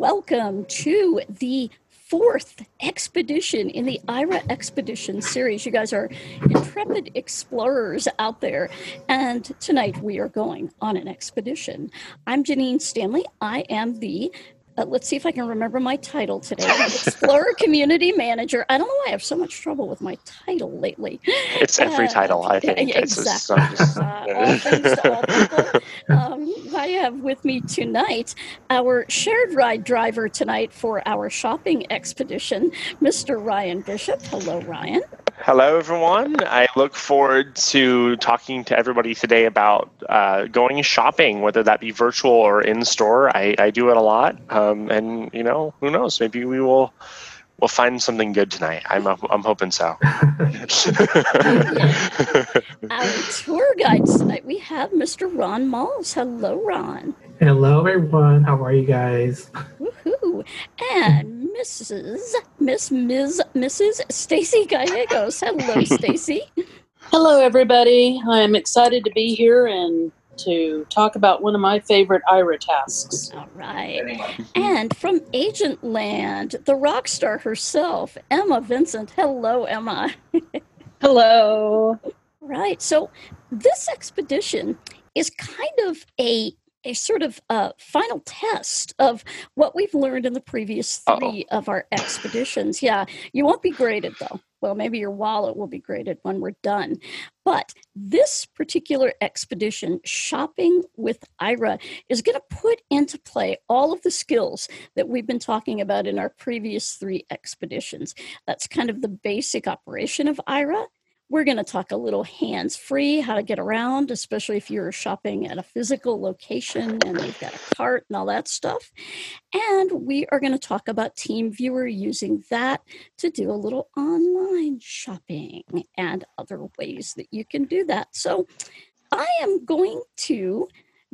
Welcome to the fourth expedition in the Aira Expedition series. You guys are intrepid explorers out there, and tonight we are going on an expedition. I'm Janine Stanley. I am the uh, let's see if I can remember my title today. Explorer Community Manager. I don't know why I have so much trouble with my title lately. It's every uh, title, I think. Exactly. Just, uh, all things to all people. Um, I have with me tonight our shared ride driver tonight for our shopping expedition, Mr. Ryan Bishop. Hello, Ryan. Hello, everyone. I look forward to talking to everybody today about uh, going shopping, whether that be virtual or in store. I, I do it a lot, um, and you know, who knows? Maybe we will we'll find something good tonight. I'm I'm hoping so. Our tour guide tonight we have Mr. Ron Malls. Hello, Ron. Hello, everyone. How are you guys? Woohoo! And Mrs. Miss Ms. Mrs. Stacy Gallegos. Hello, Stacy. Hello, everybody. I'm excited to be here and to talk about one of my favorite Aira tasks. All right. And from Agent Land, the rock star herself, Emma Vincent. Hello, Emma. Hello. Right. So this expedition is kind of a a sort of uh, final test of what we've learned in the previous 3 Uh-oh. of our expeditions. Yeah, you won't be graded though. Well, maybe your wallet will be graded when we're done. But this particular expedition, Shopping with Aira, is going to put into play all of the skills that we've been talking about in our previous three expeditions. That's kind of the basic operation of Aira we're going to talk a little hands free, how to get around, especially if you're shopping at a physical location and you've got a cart and all that stuff. And we are going to talk about TeamViewer using that to do a little online shopping and other ways that you can do that. So I am going to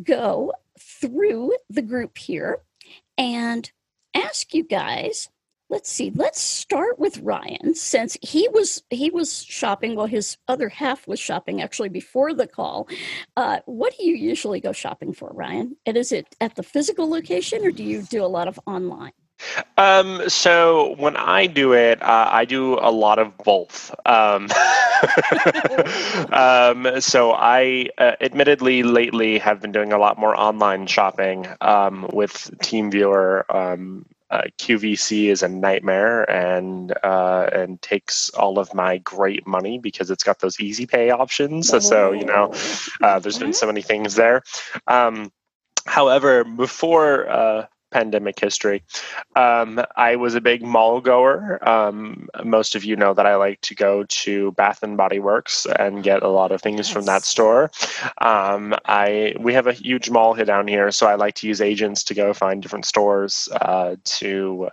go through the group here and ask you guys let's see let's start with ryan since he was he was shopping while his other half was shopping actually before the call. Uh, what do you usually go shopping for ryan? And is it at the physical location or do you do a lot of online? Um, so when I do it, uh, I do a lot of both. Um, um, so I, uh, admittedly, lately have been doing a lot more online shopping um, with TeamViewer um, uh, QVC is a nightmare and uh, and takes all of my great money because it's got those easy pay options. So, so you know, uh, there's been so many things there. Um, however, before uh, pandemic history. Um, I was a big mall goer. Um, most of you know that I like to go to Bath and Body Works and get a lot of things yes. from that store. Um, I we have a huge mall here down here, so I like to use agents to go find different stores uh, to.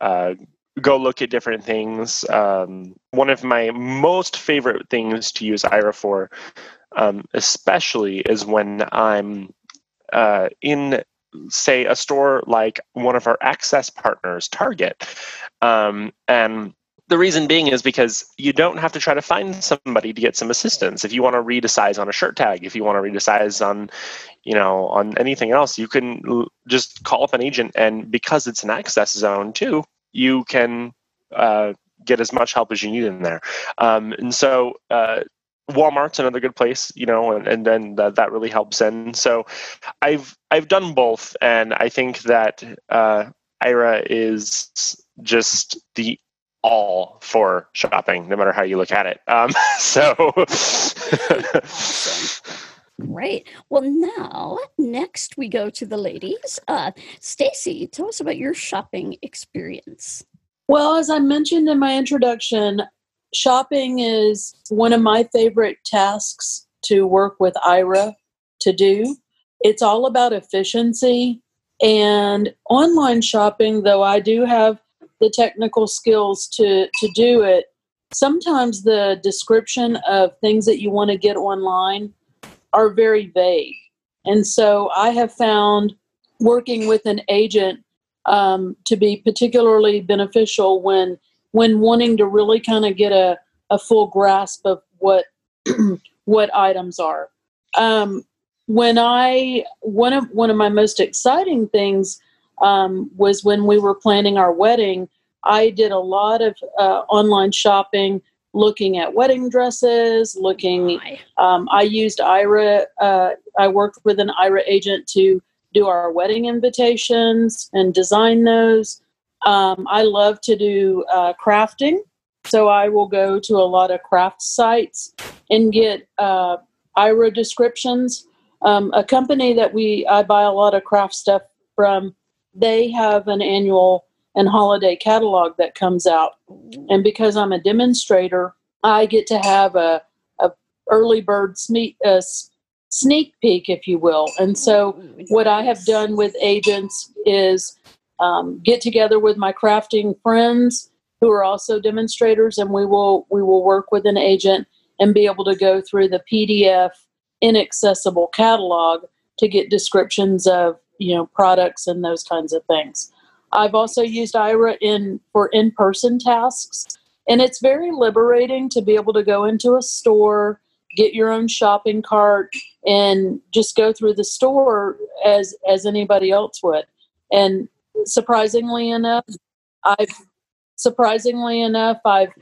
Uh, go look at different things. Um, one of my most favorite things to use Aira for, um, especially, is when I'm uh, in say a store like one of our access partners target. Um, and the reason being is because you don't have to try to find somebody to get some assistance. If you want to read a size on a shirt tag if you want to read a size on you know on anything else you can just call up an agent and because it's an access zone too you can uh, get as much help as you need in there. Um, and so uh, Walmart's another good place, you know, and, and then that, that really helps. And so I've I've done both, and I think that uh, Aira is just the all for shopping, no matter how you look at it. Um, so. Great. Well, now next we go to the ladies. Uh, Stacy, tell us about your shopping experience. Well, as I mentioned in my introduction, shopping is one of my favorite tasks to work with Aira to do. It's all about efficiency. And online shopping, though I do have the technical skills to, to do it, sometimes the description of things that you want to get online are very vague. And so I have found working with an agent um, to be particularly beneficial when when wanting to really kind of get a, a full grasp of what what items are. Um, when I one of one of my most exciting things um, was when we were planning our wedding. I did a lot of uh, online shopping, looking at wedding dresses, looking. Um, I used Aira. Uh, I worked with an Aira agent to do our wedding invitations and design those. Um, I love to do uh, crafting, so I will go to a lot of craft sites and get uh, descriptions. Um, a company that we I buy a lot of craft stuff from. They have an annual and holiday catalog that comes out, and because I'm a demonstrator, I get to have a, a early bird sneak, uh, sneak peek, if you will. And so, what I have done with agents is um, get together with my crafting friends who are also demonstrators, and we will we will work with an agent and be able to go through the PDF inaccessible catalog to get descriptions of you know products and those kinds of things. I've also used Aira in for in-person tasks, and it's very liberating to be able to go into a store, get your own shopping cart, and just go through the store as as anybody else would. And surprisingly enough, I've surprisingly enough I've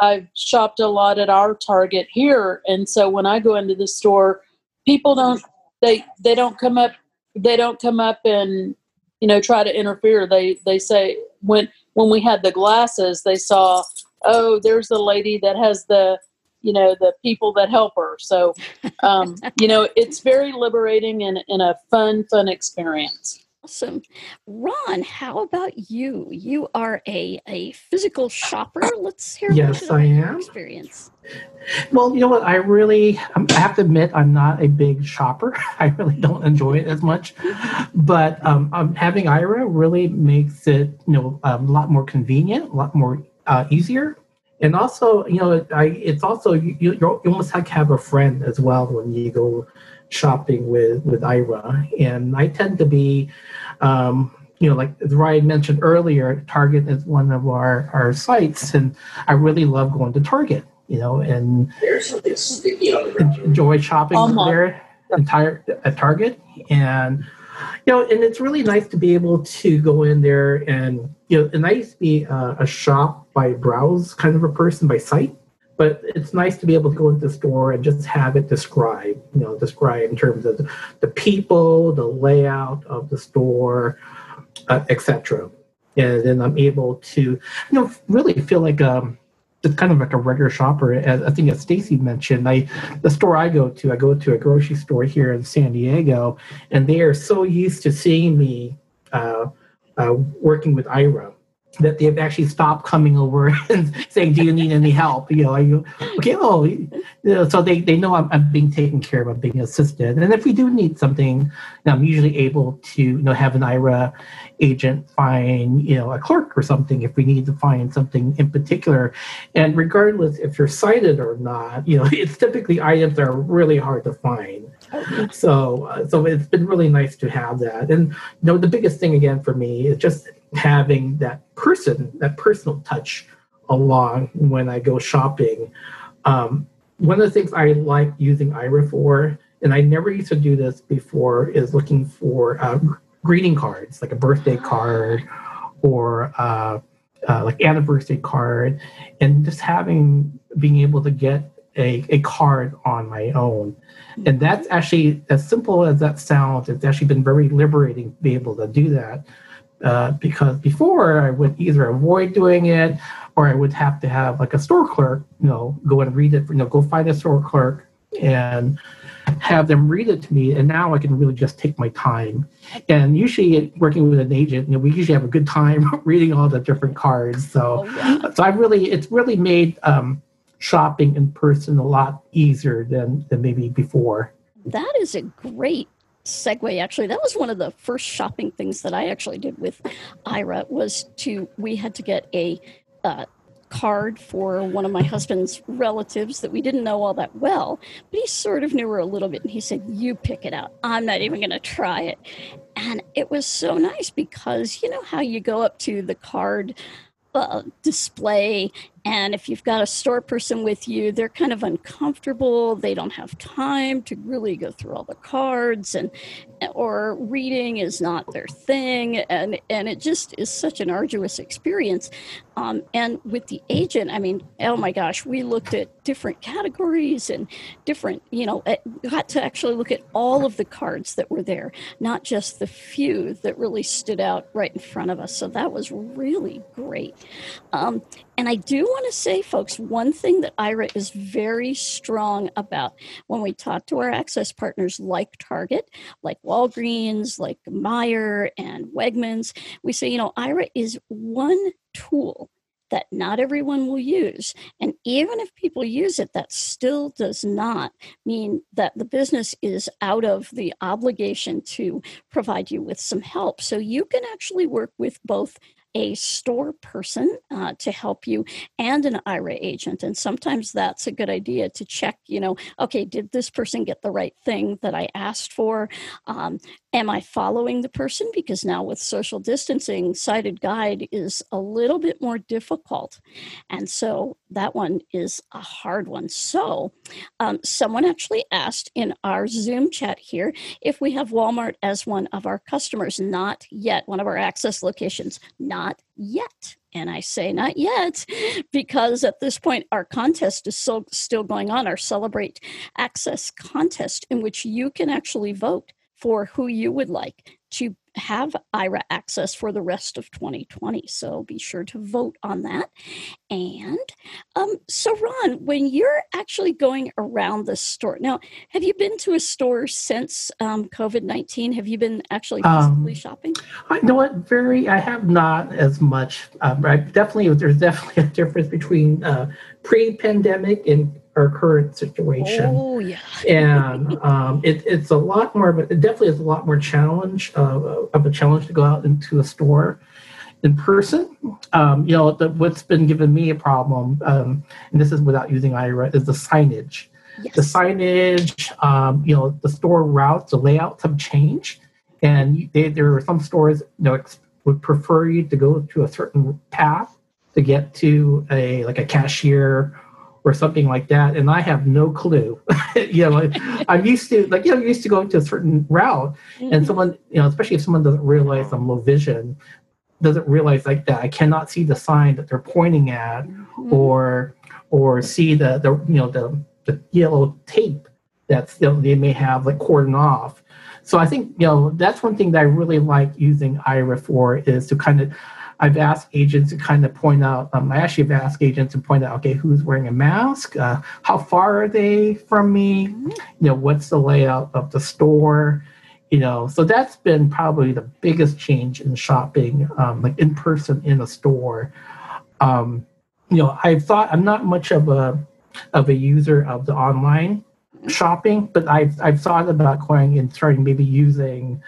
I've shopped a lot at our Target here, and so when I go into the store, people don't they they don't come up they don't come up and you know try to interfere. They they say when when we had the glasses, they saw oh there's the lady that has the you know the people that help her. So um, you know it's very liberating and, and a fun fun experience. Awesome. Ron, how about you? You are a, a physical shopper. Let's hear yes, I am. experience. Well, you know what? I really, um, I have to admit, I'm not a big shopper. I really don't enjoy it as much. But um, um, having Aira really makes it, you know, um, a lot more convenient, a lot more uh, easier. And also, you know, I, it's also, you, you almost like have a friend as well when you go shopping with with Aira, and I tend to be, um, you know, like as Ryan mentioned earlier, Target is one of our our sites, and I really love going to Target. You know, and there's something sticky on the ground. Enjoy shopping uh-huh. there entire at Target, and you know, and it's really nice to be able to go in there and you know, and I used to be a, a shop by browse kind of a person by site but it's nice to be able to go into the store and just have it describe, you know, describe in terms of the, people, the layout of the store, uh, etc. And then I'm able to, you know, really feel like um, it's kind of like a regular shopper. As I think as Stacy mentioned, I the store I go to, I go to a grocery store here in San Diego, and they are so used to seeing me uh, uh, working with Aira that they've actually stopped coming over and saying, "Do you need any help?" You know, are you okay? Oh, you know, so they, they know I'm, I'm being taken care of, I'm being assisted. And if we do need something, I'm usually able to you know have an Aira agent find you know a clerk or something if we need to find something in particular. And regardless if you're sighted or not, you know, it's typically items that are really hard to find. So uh, so it's been really nice to have that. And you know, the biggest thing again for me is just having that person, that personal touch along when I go shopping. Um, one of the things I like using Aira for, and I never used to do this before, is looking for uh, greeting cards, like a birthday card or uh, uh, like anniversary card, and just having being able to get a, a card on my own. And that's actually as simple as that sounds. It's actually been very liberating to be able to do that uh, because before I would either avoid doing it or I would have to have like a store clerk, you know, go and read it, you know, go find a store clerk and have them read it to me. And now I can really just take my time. And usually, working with an agent, you know, we usually have a good time reading all the different cards. So, oh, yeah. so I really, it's really made um, shopping in person a lot easier than than maybe before. That is a great segue actually. That was one of the first shopping things that i actually did with Aira was to we had to get a uh, card for one of my husband's relatives that we didn't know all that well but he sort of knew her a little bit and he said you pick it out. I'm not even going to try it. And it was so nice because you know how you go up to the card uh, display And if you've got a store person with you, they're kind of uncomfortable. They don't have time to really go through all the cards and or reading is not their thing. And and it just is such an arduous experience. Um, and with the agent i mean oh my gosh we looked at different categories and different you know got to actually look at all of the cards that were there not just the few that really stood out right in front of us. So that was really great. Um, and I do want to say, folks, one thing that Aira is very strong about when we talk to our access partners like Target, like Walgreens, like Meijer, and Wegmans, we say, you know, Aira is one tool that not everyone will use. And even if people use it, that still does not mean that the business is out of the obligation to provide you with some help. So you can actually work with both a store person uh, to help you and an Aira agent. And sometimes that's a good idea to check, you know, okay, did this person get the right thing that I asked for? Um, am I following the person? Because now with social distancing, sighted guide is a little bit more difficult. And so that one is a hard one. So um, someone actually asked in our Zoom chat here if we have Walmart as one of our customers. Not yet, one of our access locations. Not yet. And I say not yet because at this point our contest is so, still going on, our Celebrate Access contest, in which you can actually vote for who you would like to have Aira access for the rest of 2020. So be sure to vote on that. And um, so, Ron, when you're actually going around the store, now, have you been to a store since um, COVID 19? Have you been actually physically um, shopping? I know what, very, I have not as much. Um, I definitely, there's definitely a difference between uh, pre pandemic and our current situation. Oh yeah. and um, it, it's a lot more, but it definitely is a lot more challenge uh, of a challenge to go out into a store in person. Um, you know, the, what's been giving me a problem, um, and this is without using Aira, is the signage. Yes. The signage, um, you know, the store routes, the layouts have changed, and they, there are some stores, you know, would prefer you to go to a certain path to get to a like a cashier or something like that, and I have no clue. you know, I'm used to like you know, used to going to a certain route, mm-hmm. and someone you know, especially if someone doesn't realize I'm low vision, doesn't realize like that I cannot see the sign that they're pointing at, mm-hmm. or or see the the you know the the yellow tape that's you know, they may have like cordon off. So I think you know that's one thing that I really like using Aira for is to kind of I've asked agents to kind of point out, um, I actually have asked agents to point out, okay, who's wearing a mask? Uh, how far are they from me? Mm-hmm. You know, what's the layout of the store? You know, so that's been probably the biggest change in shopping, um, like in person in a store. Um, you know, I thought I'm not much of a of a user of the online mm-hmm. shopping, but I've I've thought about going and starting maybe using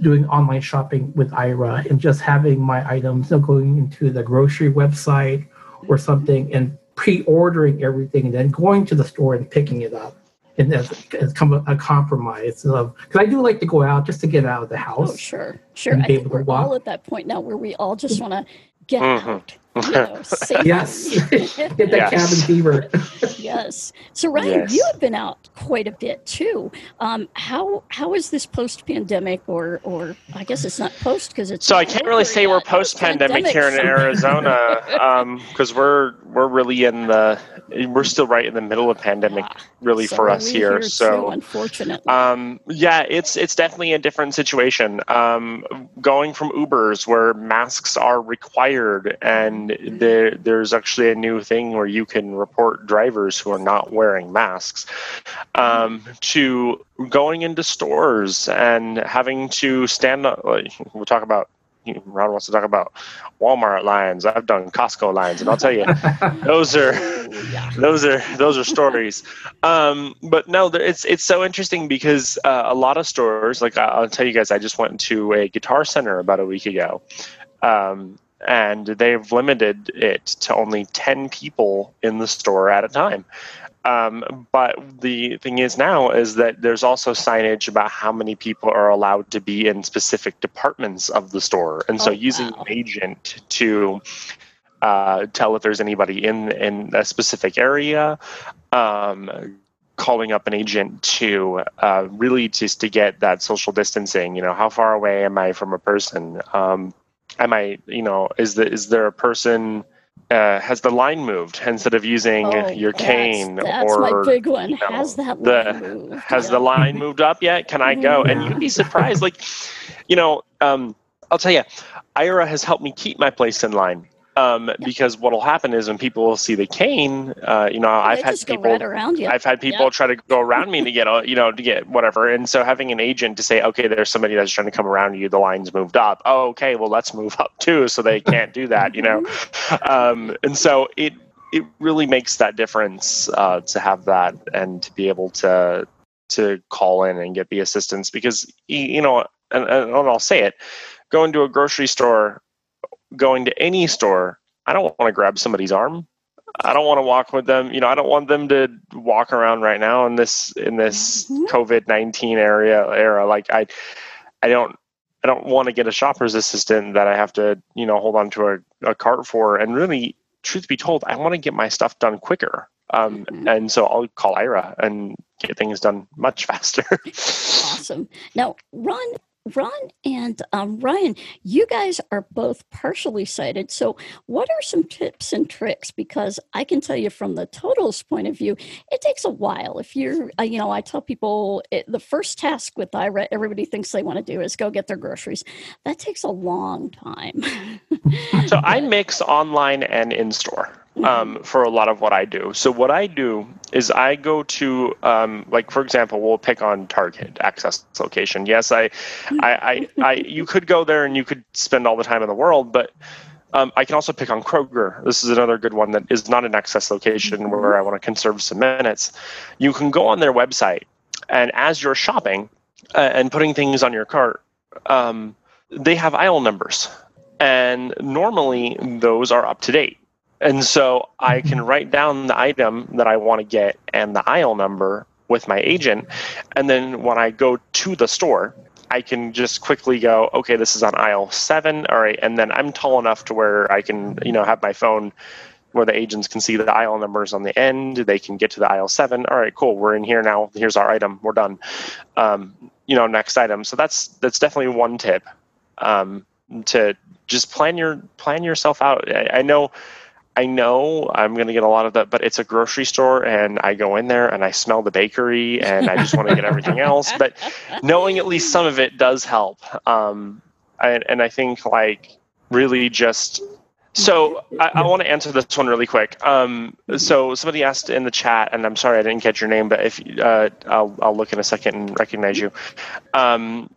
doing online shopping with Aira and just having my items you know, going into the grocery website or something and pre-ordering everything and then going to the store and picking it up and as, as come a, a compromise of because I do like to go out just to get out of the house. Oh sure, sure. I think we're all at that point now where we all just want to get mm-hmm. out. You know, yes, get that yes. cabin fever. yes. So Ryan, yes. you have been out quite a bit too. Um, how how is this post pandemic, or or I guess it's not post because it's so I can't really say we're post pandemic here in Arizona because um, we're we're really in the we're still right in the middle of pandemic yeah. really so for us here. here so too, unfortunately, um, yeah, it's it's definitely a different situation. Um, going from Ubers where masks are required and and there, there's actually a new thing where you can report drivers who are not wearing masks um, to going into stores and having to stand up. We'll talk about Ron wants to talk about Walmart lines. I've done Costco lines, and I'll tell you, those are those are those are stories. Um, but no, it's it's so interesting because uh, a lot of stores, like I'll tell you guys, I just went to a Guitar Center about a week ago, um, and they've limited it to only 10 people in the store at a time. Um, but the thing is now is that there's also signage about how many people are allowed to be in specific departments of the store. And so oh, using wow. an agent to uh, tell if there's anybody in in a specific area. Um, calling up an agent to uh, really just to get that social distancing. You know, how far away am I from a person? Um, am I, you know, is the is there a person? Uh, has the line moved instead of using Oh, your that's- cane That's or my big one. you know, Has that the- line moved? has Yeah. the line moved up yet? Can I go? And you'd be surprised. Like, you know, um, I'll tell you, Aira has helped me keep my place in line. Um, because what'll happen is when people will see the cane, uh, you know, I've had people, right around you. I've had people Yeah. try to go around me to get, uh, you know, to get whatever. And so having an agent to say, okay, there's somebody that's trying to come around you, the line's moved up. Oh, okay, well, let's move up too, so they can't do that, you know. Mm-hmm. Um, and so it it really makes that difference uh, to have that and to be able to to call in and get the assistance because you know, and, and I'll say it, going to a grocery store, going to any store, I don't want to grab somebody's arm. I don't want to walk with them. You know, I don't want them to walk around right now in this in this Mhm. COVID nineteen area era. Like I, I don't. I don't want to get a shopper's assistant that I have to, you know, hold on to a, a cart for. And really, truth be told, I want to get my stuff done quicker. Um, Mhm. And so I'll call Aira and get things done much faster. awesome. Now, Ron, Ron and um, Ryan, you guys are both partially sighted. So, what are some tips and tricks? Because I can tell you from the totals point of view, it takes a while. If you're, uh, you know, I tell people it, the first task with Aira, everybody thinks they want to do is go get their groceries. That takes a long time. so I mix online and in store um, for a lot of what I do. So what I do is I go to, um, like for example, we'll pick on Target access location. Yes, I, I, I, I, you could go there and you could spend all the time in the world, but um, I can also pick on Kroger. This is another good one that is not an access location where I want to conserve some minutes. You can go on their website, and as you're shopping uh, and putting things on your cart, um, they have aisle numbers, and normally those are up to date. And so I can write down the item that I want to get and the aisle number with my agent. And then when I go to the store, I can just quickly go, okay, this is on aisle seven. All right. And then I'm tall enough to where I can, you know, have my phone where the agents can see the aisle numbers on the end. They can get to the aisle seven. All right, cool. We're in here now. Here's our item. We're done. Um, you know, next item. So that's that's definitely one tip um, to just plan your plan yourself out. I, I know. I know I'm going to get a lot of that, but it's a grocery store and I go in there and I smell the bakery and I just want to get everything else. But knowing at least some of it does help. Um, and, and I think like really just so I, I want to answer this one really quick. Um, so somebody asked in the chat, and I'm sorry I didn't catch your name, but if uh, I'll I'll look in a second and recognize you. Um,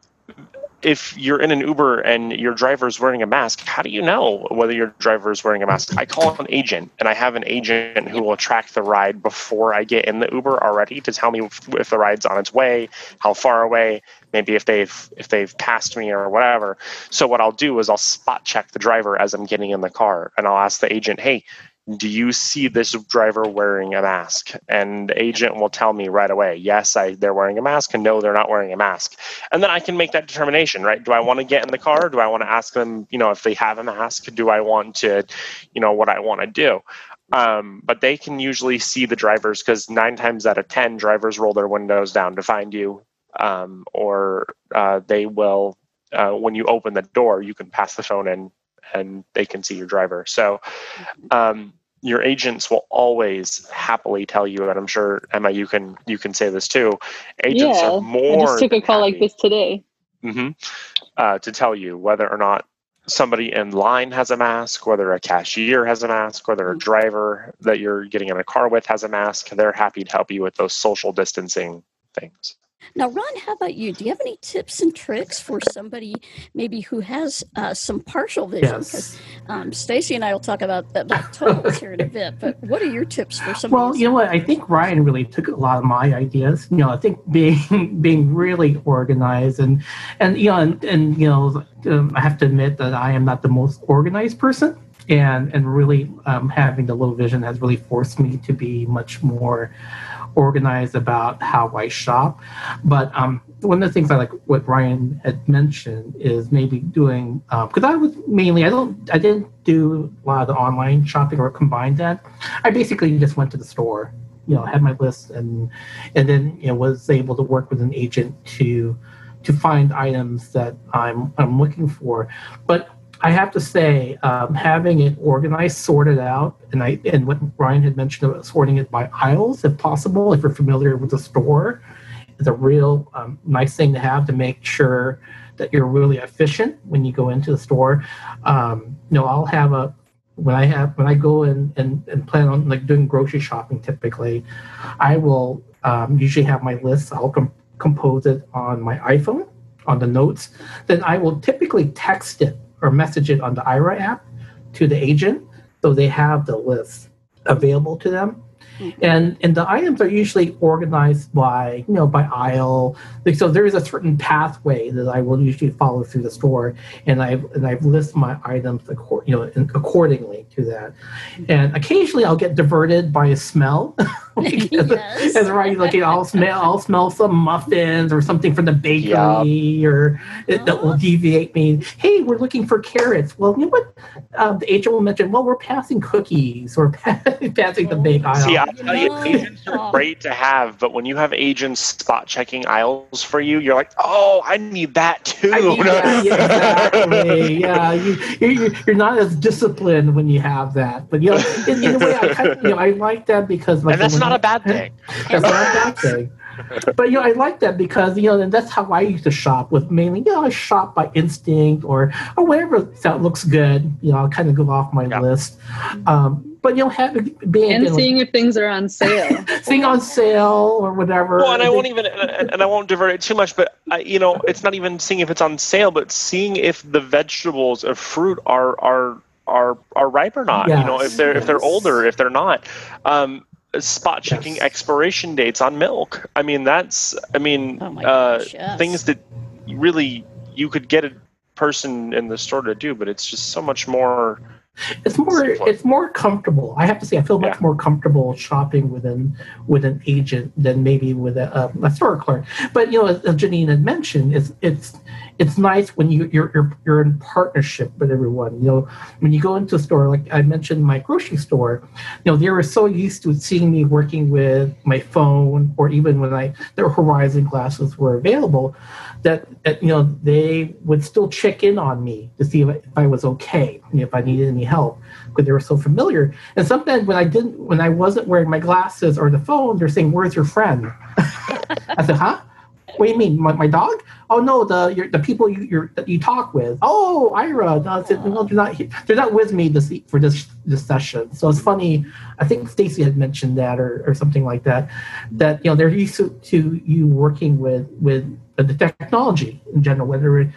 if you're in an Uber and your driver is wearing a mask, how do you know whether your driver is wearing a mask? I call an agent, and I have an agent who will track the ride before I get in the Uber already to tell me if, if the ride's on its way, how far away, maybe if they've if they've passed me or whatever. So what I'll do is I'll spot check the driver as I'm getting in the car, and I'll ask the agent, "Hey, do you see this driver wearing a mask? And the agent will tell me right away yes I, they're wearing a mask and no they're not wearing a mask. And then i can make that determination right? Do i want to get in the car? Do i want to ask them you know if they have a mask? Do i want to you know what i want to do? Um, but they can usually see the drivers because nine times out of ten drivers roll their windows down to find you. Um, or uh, they will uh, when you open the door you can pass the phone in and they can see your driver. So um, your agents will always happily tell you, and I'm sure Emma, you can you can say this too. Agents yeah, are more. I just took a call like this today. Mm-hmm, uh, to tell you whether or not somebody in line has a mask, whether a cashier has a mask, whether a driver that you're getting in a car with has a mask. They're happy to help you with those social distancing things. Now, Ron, how about you? Do you have any tips and tricks for somebody maybe who has uh, some partial vision? Yes. Um, Stacy and I will talk about that about totals here in a bit. But what are your tips for somebody? Well, you know what? I think Ryan really took a lot of my ideas. You know, I think being being really organized and and you know and, and you know um, I have to admit that I am not the most organized person, and and really um, having the low vision has really forced me to be much more organized about how I shop. But um, one of the things I like what Ryan had mentioned is maybe doing because um, I was mainly I don't I didn't do a lot of the online shopping or combine that. I basically just went to the store, you know, had my list and and then you know was able to work with an agent to to find items that I'm I'm looking for. But I have to say, um, having it organized, sorted out, and I and what Ryan had mentioned about sorting it by aisles, if possible, if you're familiar with the store, is a real um, nice thing to have to make sure that you're really efficient when you go into the store. Um, you know, I'll have a when I have when I go in and, and plan on like doing grocery shopping. Typically, I will um, usually have my list. I'll com- compose it on my iPhone on the notes. Then I will typically text it or message it on the Aira app to the agent so they have the list available to them. And and the items are usually organized by you know by aisle. So there is a certain pathway that I will usually follow through the store, and I've and I've list my items you know accordingly to that. And occasionally I'll get diverted by a smell. yes. as, right, like I'll smell I'll smell some muffins or something from the bakery, yep. or it, that will deviate me. Hey, we're looking for carrots. Well, you know what? Um, the agent will mention. Well, we're passing cookies or passing the bake aisle. See, I'll tell you, agents are great to have, but when you have agents spot checking aisles for you, you're like, oh, I need that too. Need that. Yeah, exactly. yeah, you, you're not as disciplined when you have that. But you know, in, in a way, I kind of, you know, I like that because like, and that's not I, a bad thing. That's not a bad thing. but you know, I like that because you know, and that's how I used to shop with mainly. You know, I shop by instinct or or whatever that looks good. You know, I'll kind of go off my yeah. list. Um, but you know, having being and seeing if things are on sale, seeing on sale or whatever. Well, and I won't even, and, and I won't divert it too much, but I, you know, it's not even seeing if it's on sale, but seeing if the vegetables or fruit are are are are ripe or not. Yes, you know, if they're yes. if they're older, if they're not. Um, spot checking yes. expiration dates on milk. I mean, that's I mean, oh uh, gosh, yes. things that really you could get a person in the store to do, but it's just so much more it's more it's more comfortable. I have to say, I feel much yeah. more comfortable shopping with an with an agent than maybe with a, a store clerk. But you know, as, Janine had mentioned, it's it's it's nice when you you're, you're you're in partnership with everyone. You know, when you go into a store, like I mentioned, my grocery store, you know, they were so used to seeing me working with my phone, or even when I their Horizon glasses were available, that, that you know they would still check in on me to see if, if I was okay, if I needed any help, because they were so familiar. And sometimes when I didn't, when I wasn't wearing my glasses or the phone, they're saying, "Where's your friend?" I said, "Huh." What do you mean, my, my dog? Oh no, the your, the people you you you talk with. Oh, Aira. No, no, they're not they're not with me this for this this session. So it's funny. I think Stacy had mentioned that or, or something like that. That you know they're used to, to you working with with the technology in general, whether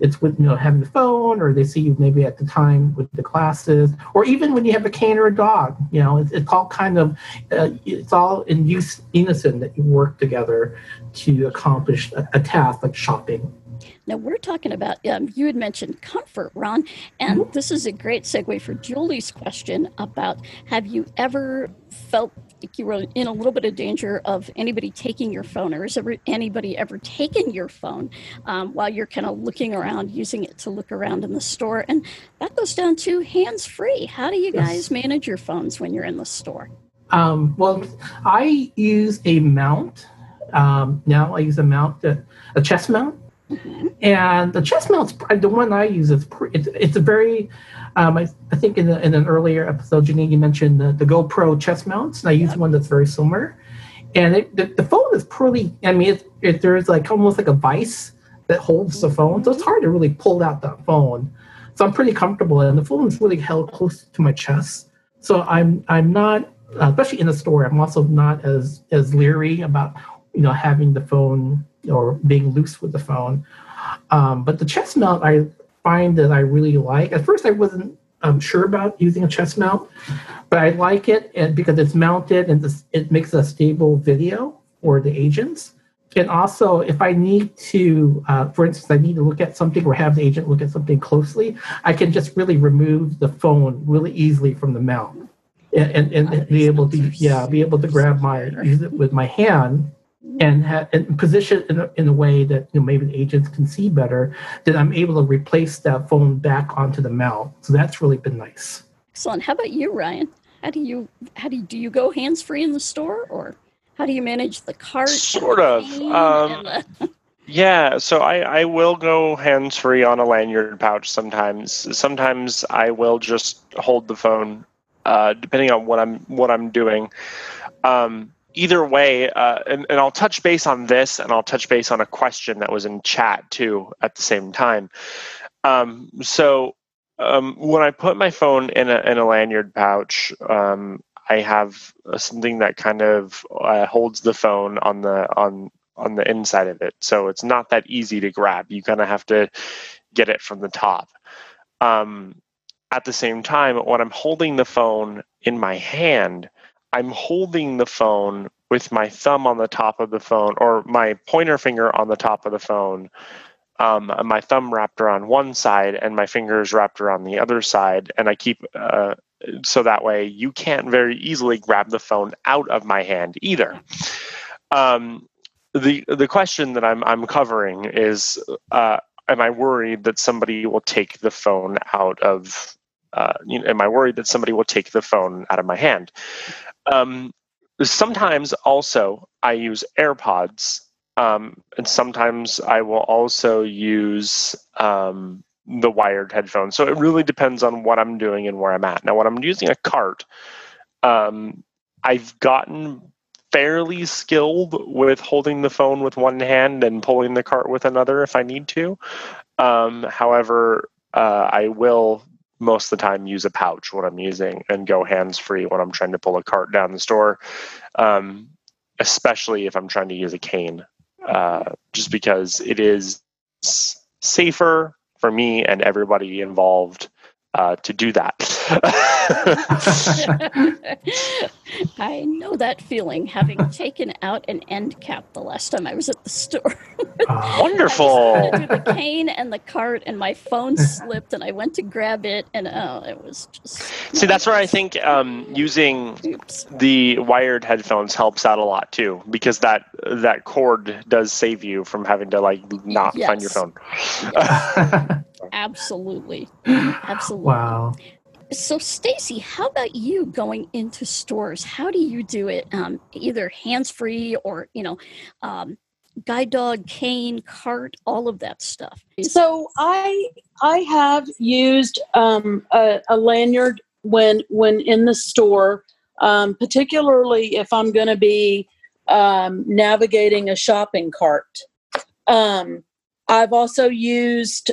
it's with you know having the phone or they see you maybe at the time with the classes or even when you have a cane or a dog you know it's, it's all kind of uh, it's all in use unison that you work together to accomplish a, a task like shopping now, we're talking about, um, you had mentioned comfort, Ron, and mm-hmm. this is a great segue for Julie's question about have you ever felt you were in a little bit of danger of anybody taking your phone, or has ever, anybody ever taken your phone um, while you're kind of looking around, using it to look around in the store? And that goes down to hands free. How do you guys manage your phones when you're in the store? Um, well, I use a mount. Um, now I use a mount, that, a chest mount. And the chest mount's the one I use. Is it's, it's a very, um, I, I, think in, the, in an earlier episode, Janine, you mentioned the, the GoPro chest mounts, and I use one that's very similar. And it, the, the phone is pretty. I mean, it, it, there's like almost like a vice that holds the phone, so it's hard to really pull out that phone. So I'm pretty comfortable, and the phone is really held close to my chest. So I'm I'm not, especially in the store. I'm also not as as leery about you know having the phone or being loose with the phone. Um, but the chest mount I find that I really like. At first, I wasn't um, sure about using a chest mount, but I like it and because it's mounted and this, it makes a stable video for the agents. And also, if I need to, uh, for instance, I need to look at something or have the agent look at something closely, I can just really remove the phone really easily from the mount and, and, and be able to yeah be able to grab my use it with my hand and, ha- and position it in a, in a way that you know maybe the agents can see better then i'm able to replace that phone back onto the mount so that's really been nice Excellent. How about you, Ryan? How do you how do you, do you go hands free in the store, or how do you manage the cart? and Sort the of, um, the- Yeah, so I, I will go hands free on a lanyard pouch sometimes. Sometimes I will just hold the phone, uh, depending on what I'm what I'm doing. Um, either way, uh, and, and I'll touch base on this, and I'll touch base on a question that was in chat too at the same time. Um, so um, when I put my phone in a in a lanyard pouch, um, I have uh, something that kind of uh, holds the phone on the on on the inside of it. So it's not that easy to grab. You kind of have to get it from the top. Um, at the same time, when I'm holding the phone in my hand, I'm holding the phone with my thumb on the top of the phone or my pointer finger on the top of the phone. Um, my thumb wrapped around one side and my fingers wrapped around the other side. And I keep, uh, so that way you can't very easily grab the phone out of my hand either. Um, the the question that I'm I'm covering is uh, am I worried that somebody will take the phone out of uh, you know, am I worried that somebody will take the phone out of my hand? Um, sometimes also I use AirPods, um, and sometimes I will also use um, the wired headphones. So it really depends on what I'm doing and where I'm at. Now, when I'm using a cart, um, I've gotten fairly skilled with holding the phone with one hand and pulling the cart with another if I need to. Um, however, uh, I will most of the time use a pouch when I'm using and go hands free when I'm trying to pull a cart down the store, um, especially if I'm trying to use a cane, uh, just because it is safer for me and everybody involved uh, to do that. I know that feeling, having taken out an end cap the last time I was at the store. Uh, Wonderful. I was trying to do the cane and the cart, and my phone slipped, and I went to grab it, and oh, it was just. See, that's where I think um, using Oops. the wired headphones helps out a lot too, because that that cord does save you from having to like not find your Yes. phone. Absolutely. Absolutely. wow So, Stacy, how about you going into stores? How do you do it? Um, either hands free or, you know, um, guide dog, cane, cart, all of that stuff. So I I have used um, a, a lanyard when when in the store, um, particularly if I'm going to be um, navigating a shopping cart. Um, I've also used,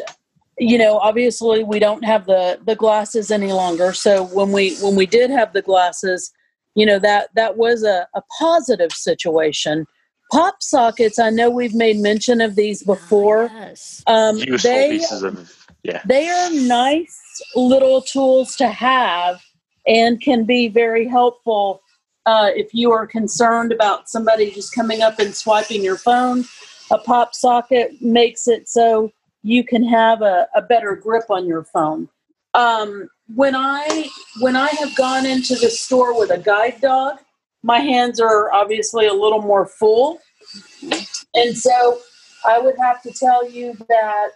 you know, obviously we don't have the the glasses any longer. So when we when we did have the glasses, you know that that was a, a positive situation. Pop sockets. I know we've made mention of these before. Yes. Um, Useful they pieces of yeah. they are nice little tools to have and can be very helpful uh, if you are concerned about somebody just coming up and swiping your phone. A pop socket makes it so you can have a, a better grip on your phone. Um, when I when I have gone into the store with a guide dog, my hands are obviously a little more full, and so I would have to tell you that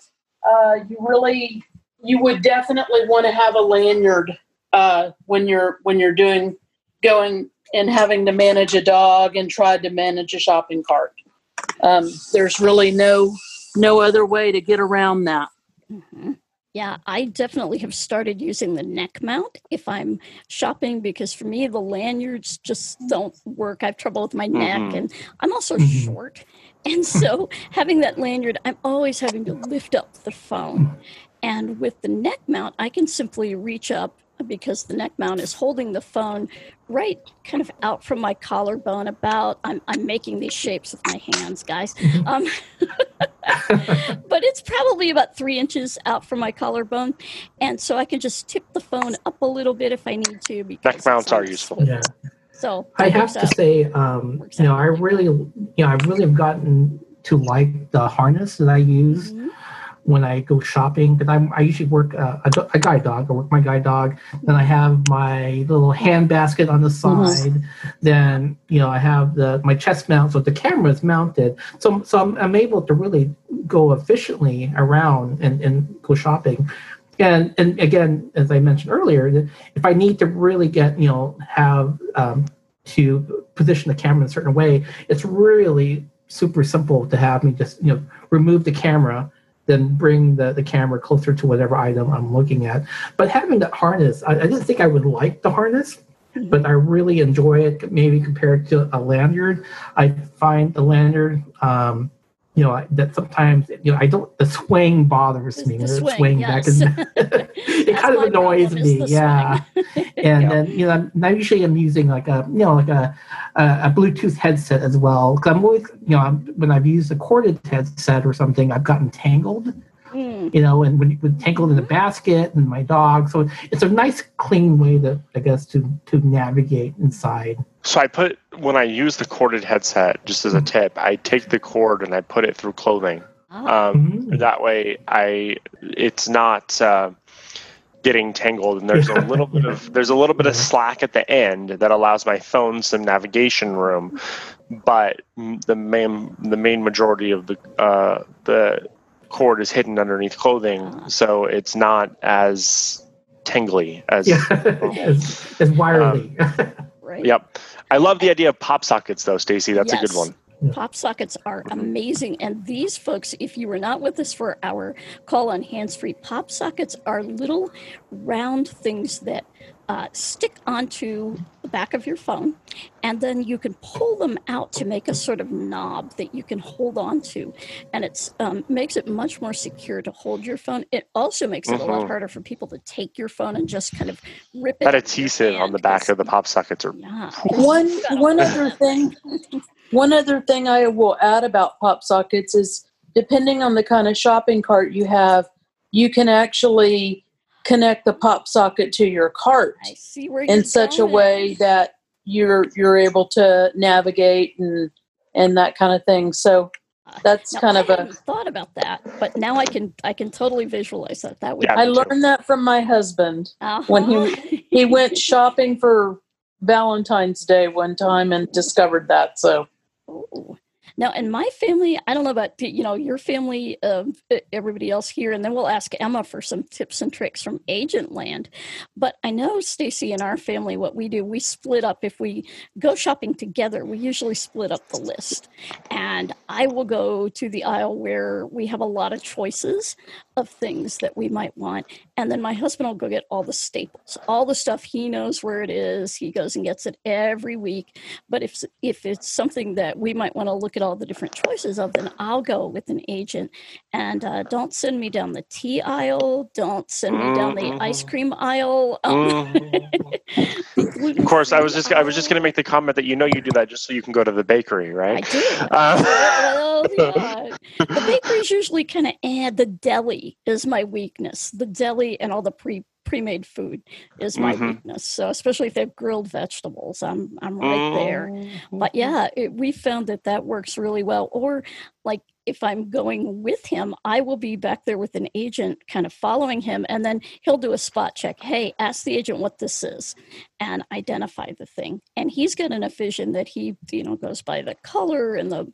uh, you really you would definitely want to have a lanyard uh, when you're when you're doing going and having to manage a dog and try to manage a shopping cart. Um, there's really no no other way to get around that. hmm Yeah, I definitely have started using the neck mount if I'm shopping because for me, the lanyards just don't work. I have trouble with my neck Mhm. and I'm also Mhm. short. And so having that lanyard, I'm always having to lift up the phone. And with the neck mount, I can simply reach up because the neck mount is holding the phone right kind of out from my collarbone about I'm, I'm making these shapes with my hands guys um, but it's probably about three inches out from my collarbone and so i can just tip the phone up a little bit if i need to because Neck mounts are useful. yeah so I have to out. say, um, you know. I really, you know, I really have gotten to like the harness that I use Mhm. When I go shopping because I'm I usually work uh, a, a guide dog. I work my guide dog. Then I have my little hand basket on the Mhm. side. Then you know I have the my chest mount, so the camera is mounted. So so I'm, I'm able to really go efficiently around and, and go shopping. And and again, as I mentioned earlier, if I need to really get you know have um, to position the camera in a certain way, it's really super simple to have me just you know remove the camera then bring the, the camera closer to whatever item i'm looking at. But having that harness I, I didn't think i would like the harness but i really enjoy it maybe compared to a lanyard. I find the lanyard um, you know that sometimes you know i don't the swing bothers me The swing, swing back and it That's kind of annoys me yeah and Yeah. then you know I'm- now usually I'm using like a you know like a a, a Bluetooth headset as well. Because I'm always you know I'm, when I've used a corded headset or something, I've gotten tangled. Mm, You know, and when, when tangled in the basket and my dog, so it's a nice clean way to I guess to to navigate inside. So I put when I use the corded headset, just as a tip, I take the cord and I put it through clothing. ah, Um, Mhm. That way, I it's not uh, getting tangled, and there's a little bit of there's a little bit of slack at the end that allows my phone some navigation room, but the main the main majority of the uh, the cord is hidden underneath clothing, so it's not as tangly as. Yeah, it's, it's wirely. right. Yep, I love the idea of pop sockets, though, Stacy. That's a good one. Pop sockets are amazing. And these folks, if you were not with us for our call on hands free, pop sockets are little round things that uh, stick onto the back of your phone. And then you can pull them out to make a sort of knob that you can hold on to. And it um, makes it much more secure to hold your phone. It also makes it a lot Mhm. harder for people to take your phone and just kind of rip it. That out of your adhesive on the back of the pop sockets are Yeah. One You've got a one other thing one other thing I will add about pop sockets is depending on the kind of shopping cart you have, you can actually connect the pop socket to your cart I see where in such a way that you're you're able to navigate and and that kind of thing. So that's Now, kind I of a thought about that, but now I can I can totally visualize that. That would Yeah, I learned that from my husband. when he- Uh-huh. He went shopping for Valentine's Day one time and discovered that. So Ooh. Now, in my family, I don't know about you know your family, um, e- everybody else here, and then we'll ask Emma for some tips and tricks from Agent Land. But I know Stacy in our family, what we do, we split up. If we go shopping together, we usually split up the list, and I will go to the aisle where we have a lot of choices of things that we might want, and then my husband will go get all the staples, all the stuff he knows where it is. He goes and gets it every week. But if if it's something that we might want to look at all the different choices of, then I'll go with an agent. And uh, don't send me down the tea aisle. Don't send me down the ice Mhm. cream aisle. Um, Mhm. Of course, I was just I was just going to make the comment that you know you do that just so you can go to the bakery, right? I do. Uh, well, yeah. The bakery's usually kind of add the deli is my weakness. The deli and all the pre pre-made food is my Mhm. weakness. So especially if they have grilled vegetables, I'm I'm right there. Mm-hmm. But yeah, it, we found that that works really well. Or like if I'm going with him, I will be back there with an agent kind of following him, and then he'll do a spot check. Hey, ask the agent what this is and identify the thing. And he's got enough vision that he, you know, goes by the color and the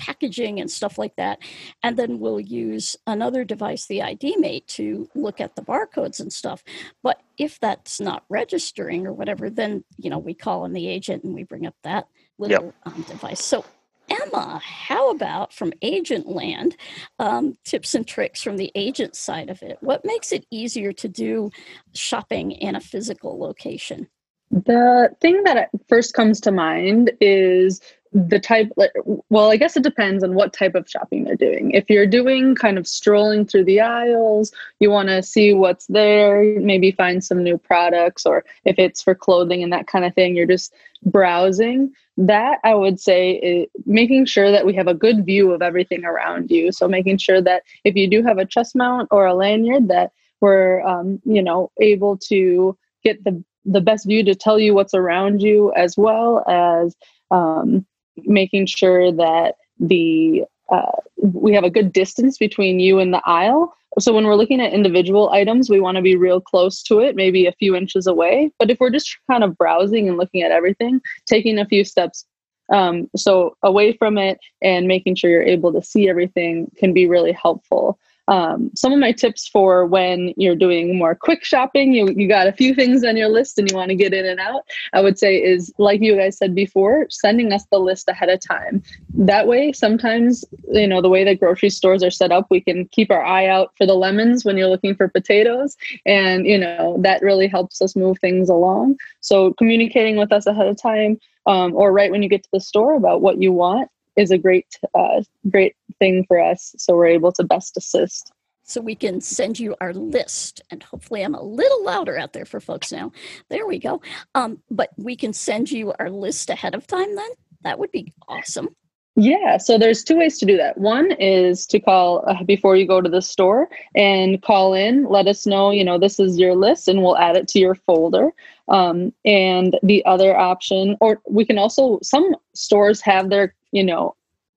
packaging and stuff like that. And then we'll use another device, the ID mate, to look at the barcodes and stuff. But if that's not registering or whatever, then, you know, we call in the agent and we bring up that little um, device. So, Emma, how about from agent land, um, tips and tricks from the agent side of it? What makes it easier to do shopping in a physical location? The thing that first comes to mind is the type like, well i guess it depends on what type of shopping they're doing. If you're doing kind of strolling through the aisles you want to see what's there maybe find some new products or if it's for clothing and that kind of thing you're just browsing that i would say is making sure that we have a good view of everything around you. So making sure that if you do have a chest mount or a lanyard that we're um, you know able to get the the best view to tell you what's around you as well as um, making sure that the uh, we have a good distance between you and the aisle. So when we're looking at individual items, we want to be real close to it, maybe a few inches away. But if we're just kind of browsing and looking at everything, taking a few steps um, so away from it and making sure you're able to see everything can be really helpful. Um, some of my tips for when you're doing more quick shopping, you, you got a few things on your list and you want to get in and out, I would say is like you guys said before, sending us the list ahead of time. That way, sometimes, you know, the way that grocery stores are set up, we can keep our eye out for the lemons when you're looking for potatoes. And, you know, that really helps us move things along. So communicating with us ahead of time um, or right when you get to the store about what you want is a great uh, great thing for us so we're able to best assist. So we can send you our list and hopefully i'm a little louder out there for folks now. There we go. Um, but we can send you our list ahead of time then? That would be awesome. Yeah, so there's two ways to do that. One is to call uh, before you go to the store and call in, let us know, you know, this is your list and we'll add it to your folder. Um, and the other option, or we can also, some stores have their, you know,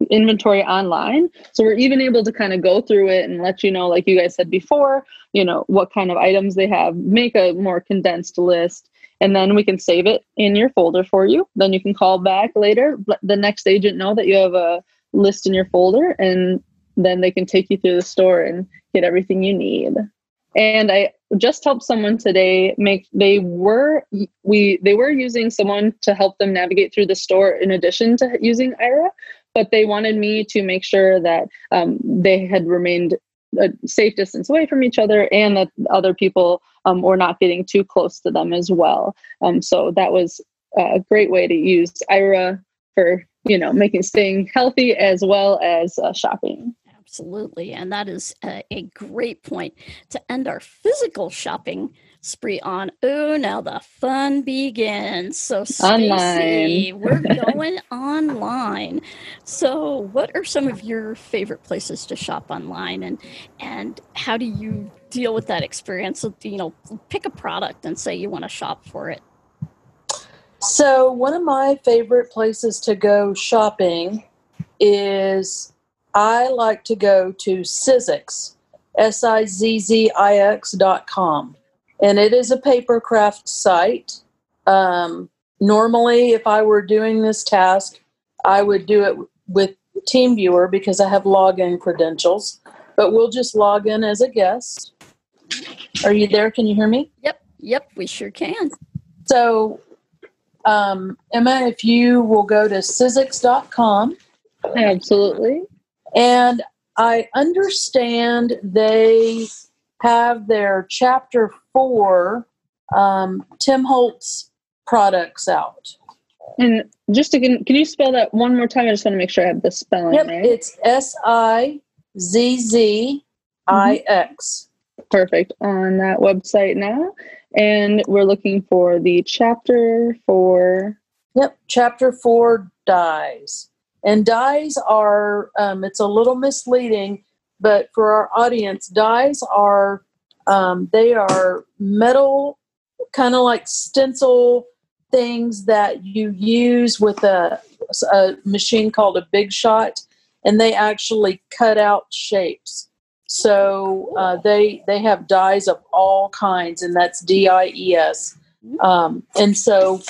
inventory online. So we're even able to kind of go through it and let you know, like you guys said before, you know, what kind of items they have, make a more condensed list and then we can save it in your folder for you. Then you can call back later, let the next agent know that you have a list in your folder, and then they can take you through the store and get everything you need. And I just helped someone today make they were we they were using someone to help them navigate through the store in addition to using Aira, but they wanted me to make sure that um, they had remained a safe distance away from each other and that other people um, were not getting too close to them as well. Um, so that was a great way to use Aira for you know making staying healthy as well as uh, shopping. Absolutely, and that is a, a great point to end our physical shopping spree on. Oh, now the fun begins. So, Stacy, we're going online. So, what are some of your favorite places to shop online, and and how do you deal with that experience? Of, You know, pick a product and say you want to shop for it. So, one of my favorite places to go shopping is I like to go to Sizzix, S I Z Z I X dot com and it is a paper craft site. Um, normally, if I were doing this task, I would do it with TeamViewer because I have login credentials, but we'll just log in as a guest. Are you there? Can you hear me? Yep, yep, we sure can. So, um, Emma, if you will go to Sizzix.com. Absolutely. And I understand they have their chapter four um, Tim Holtz products out. And just to can, can you spell that one more time? I just want to make sure I have the spelling yep, right. It's S I Z Z I X. Perfect. On that website now. And we're looking for the chapter four. Yep, chapter four dies. And dies are, um, it's a little misleading but for our audience, dies are um, they are metal, kind of like stencil things that you use with a, a machine called a Big Shot, and they actually cut out shapes. So uh, they they have dies of all kinds, and that's D I E S. Um, and so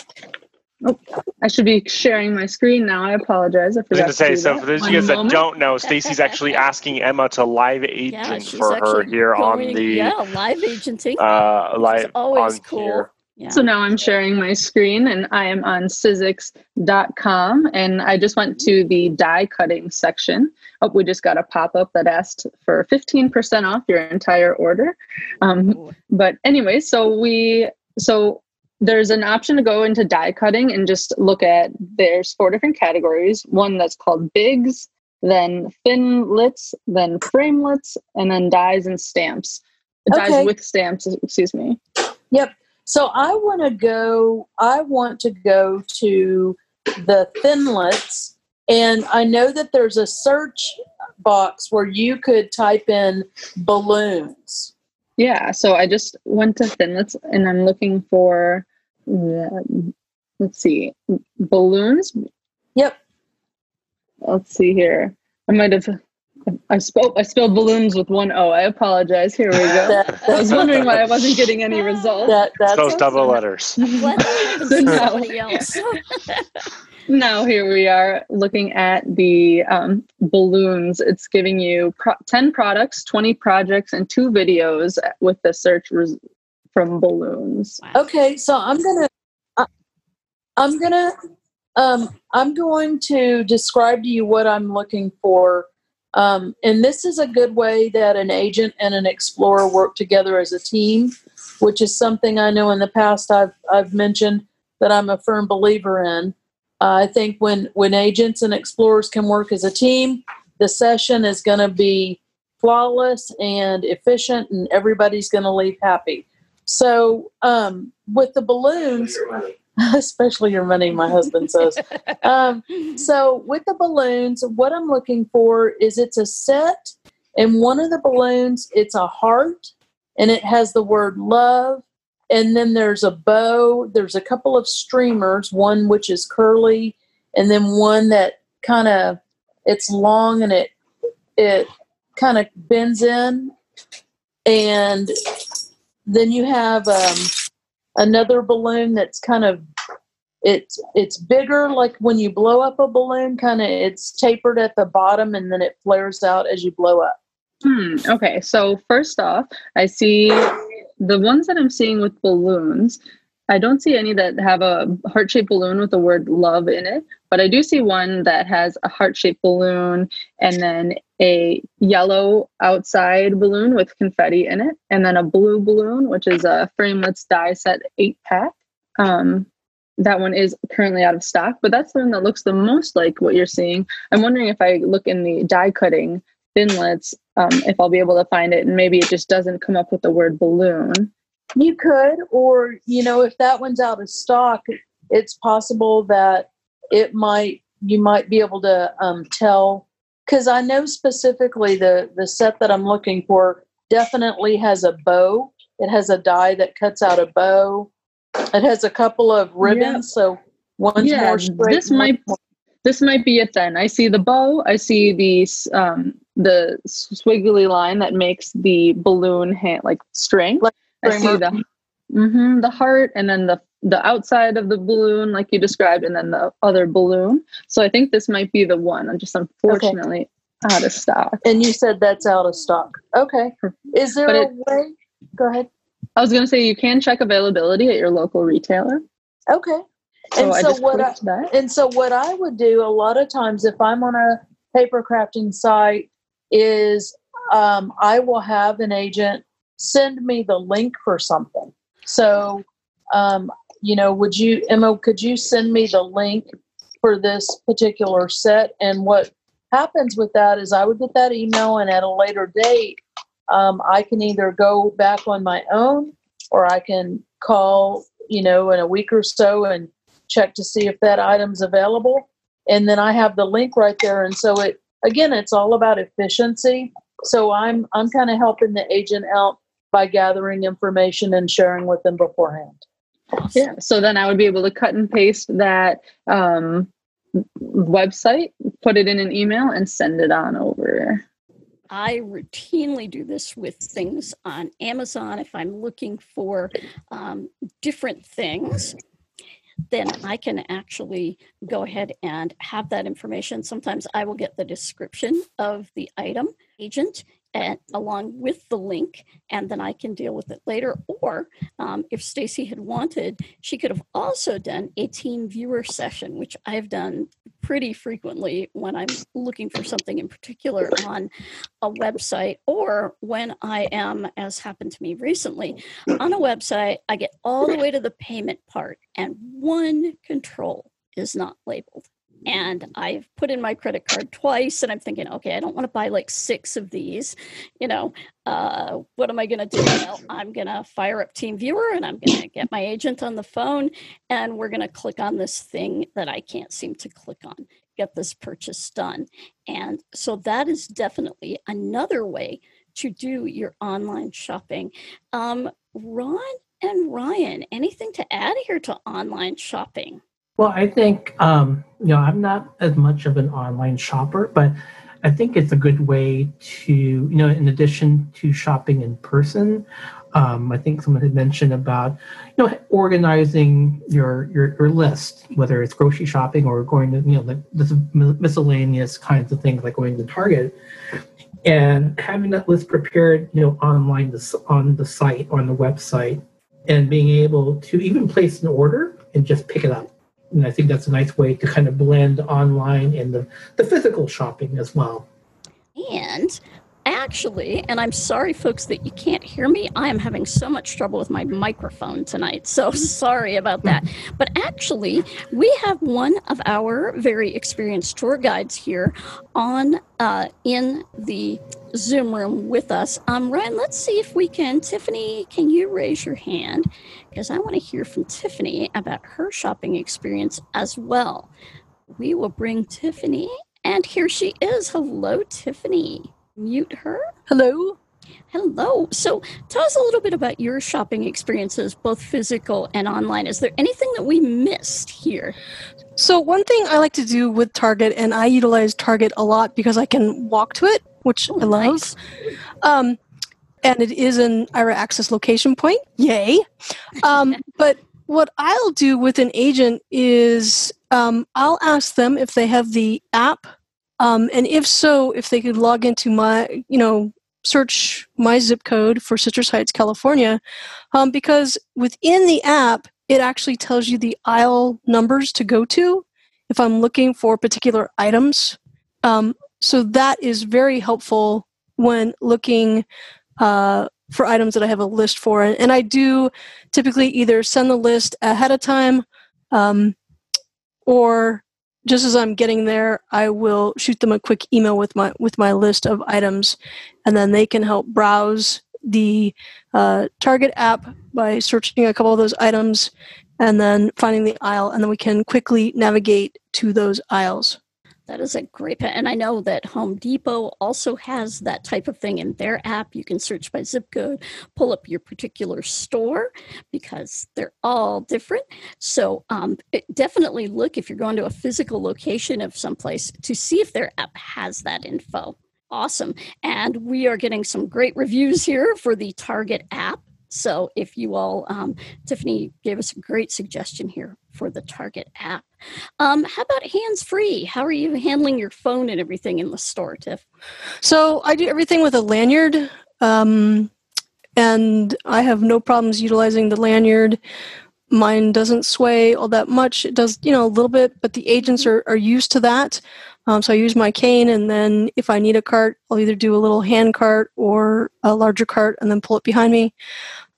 Oh, I should be sharing my screen now. I apologize. I forgot I was going to say, to so for those of you guys that don't know, Stacy's actually asking Emma to live agent yeah, for her here going, on the yeah live agenting. Uh, live always cool. Here. Yeah. So now I'm sharing my screen and I am on Sizzix.com and I just went to the die cutting section. Oh, we just got a pop up that asked for 15% off your entire order. Um, but anyway, so we so there's an option to go into die cutting and just look at there's four different categories. One that's called bigs then thinlits then framelits and then dies and stamps. Okay. dies with stamps excuse me. Yep. So i want to go i want to go to the thinlits and i know that there's a search box where you could type in balloons. Yeah so i just went to thinlits and i'm looking for let's see, balloons. Yep. Let's see here. I might have. I spoke. I spelled balloons with one O. I apologize. Here we go. That, I was wondering why I wasn't getting any results. that, that's Those double awesome. letters. Glad that So now- else. Now here we are looking at the um, balloons. It's giving you pro- ten products, twenty projects, and two videos with the search res- from balloons. Okay, so I'm gonna, I- I'm gonna, um, I'm going to describe to you what I'm looking for, um, and this is a good way that an agent and an explorer work together as a team, which is something I know in the past I've I've mentioned that I'm a firm believer in. Uh, I think when when agents and explorers can work as a team, the session is going to be flawless and efficient, and everybody's going to leave happy. So, um, with the balloons, especially your money, my husband says. Um, so, with the balloons, what I'm looking for is it's a set, and one of the balloons, it's a heart, and it has the word love, and then there's a bow. There's a couple of streamers, one which is curly, and then one that kind of it's long and it it kind of bends in, and then you have um, another balloon that's kind of it's it's bigger like when you blow up a balloon kind of it's tapered at the bottom and then it flares out as you blow up Hmm. Okay. So first off, I see the ones that I'm seeing with balloons. I don't see any that have a heart shaped balloon with the word love in it, but I do see one that has a heart shaped balloon and then a yellow outside balloon with confetti in it, and then a blue balloon, which is a framelits die set eight pack. Um, that one is currently out of stock, but that's the one that looks the most like what you're seeing. I'm wondering if I look in the die cutting thinlits, um, if I'll be able to find it, and maybe it just doesn't come up with the word balloon. You could or you know if that one's out of stock it's possible that it might you might be able to um, tell because i know specifically the the set that i'm looking for definitely has a bow it has a die that cuts out a bow it has a couple of ribbons so one's Yeah, more straight this might- more- This might be it then. I see the bow. I see the um, the swiggly line that makes the balloon hand like string. Like I see the hmm the heart, and then the the outside of the balloon, like you described, and then the other balloon. So I think this might be the one. I'm just unfortunately out of stock. and you said that's out of stock okay is there But a it- way go ahead I was going to say you can check availability at your local retailer. okay So and I so what I, that. And so, what I would do a lot of times if I'm on a paper crafting site is um, I will have an agent send me the link for something. So, um, you know, would you, Emma, could you send me the link for this particular set? And what happens with that is I would get that email, and at a later date, um, I can either go back on my own or I can call, you know, in a week or so and check to see if that item's available and then i have the link right there and so it again it's all about efficiency so i'm i'm kind of helping the agent out by gathering information and sharing with them beforehand Yeah. So then I would be able to cut and paste that um, website, put it in an email, and send it on over. I routinely do this with things on Amazon. If I'm looking for um, different things, then I can actually go ahead and have that information. Sometimes I will get the description of the item agent and along with the link, and then I can deal with it later. Or um, if Stacy had wanted, she could have also done a TeamViewer session, which I've done pretty frequently when I'm looking for something in particular on a website or when I am, as happened to me recently, on a website, I get all the way to the payment part and one control is not labeled. And I've put in my credit card twice and I'm thinking, okay, I don't want to buy like six of these. You know, uh, what am I going to do? Well, I'm going to fire up TeamViewer and I'm going to get my agent on the phone and we're going to click on this thing that I can't seem to click on, get this purchase done. And so that is definitely another way to do your online shopping. Um, Ron and Ryan, anything to add here to online shopping? Well, I think um, you know I'm not as much of an online shopper, but I think it's a good way to, you know, in addition to shopping in person, um, I think someone had mentioned about, you know, organizing your, your your list, whether it's grocery shopping or going to, you know, the, this miscellaneous kinds of things like going to Target, and having that list prepared, you know, online the, on the site on the website, and being able to even place an order and just pick it up. And I think that's a nice way to kind of blend online and the, the physical shopping as well. And actually, and I'm sorry, folks, that you can't hear me. I am having so much trouble with my microphone tonight. So sorry about that. But actually, we have one of our very experienced tour guides here on uh, in the Zoom room with us. Um, Ryan, let's see if we can. Tiffany, can you raise your hand? Because I want to hear from Tiffany about her shopping experience as well. We will bring Tiffany, and here she is. Hello, Tiffany mute her. Hello. Hello. So tell us a little bit about your shopping experiences, both physical and online. Is there anything that we missed here? So, one thing I like to do with Target, and I utilize Target a lot because I can walk to it, which oh, I love. Nice. Um, and it is an Aira Access location point. Yay. Um, but what I'll do with an agent is um, I'll ask them if they have the app um, and if so, if they could log into my, you know, search my zip code for Citrus Heights, California, um, because within the app, it actually tells you the aisle numbers to go to if I'm looking for particular items. Um, so that is very helpful when looking uh, for items that I have a list for. And, I do typically either send the list ahead of time um, or just as I'm getting there, I will shoot them a quick email with my with my list of items, and then they can help browse the uh, Target app by searching a couple of those items, and then finding the aisle, and then we can quickly navigate to those aisles. That is a great pet. And I know that Home Depot also has that type of thing in their app. You can search by zip code, pull up your particular store because they're all different. So um, definitely look if you're going to a physical location of someplace to see if their app has that info. Awesome. And we are getting some great reviews here for the Target app. So if you all, um, Tiffany gave us a great suggestion here for the Target app. Um, how about hands free? How are you handling your phone and everything in the store, Tiff? So I do everything with a lanyard. Um, and I have no problems utilizing the lanyard. Mine doesn't sway all that much. It does, you know, a little bit, but the agents are, are used to that. Um, so I use my cane, and then if I need a cart, I'll either do a little hand cart or a larger cart, and then pull it behind me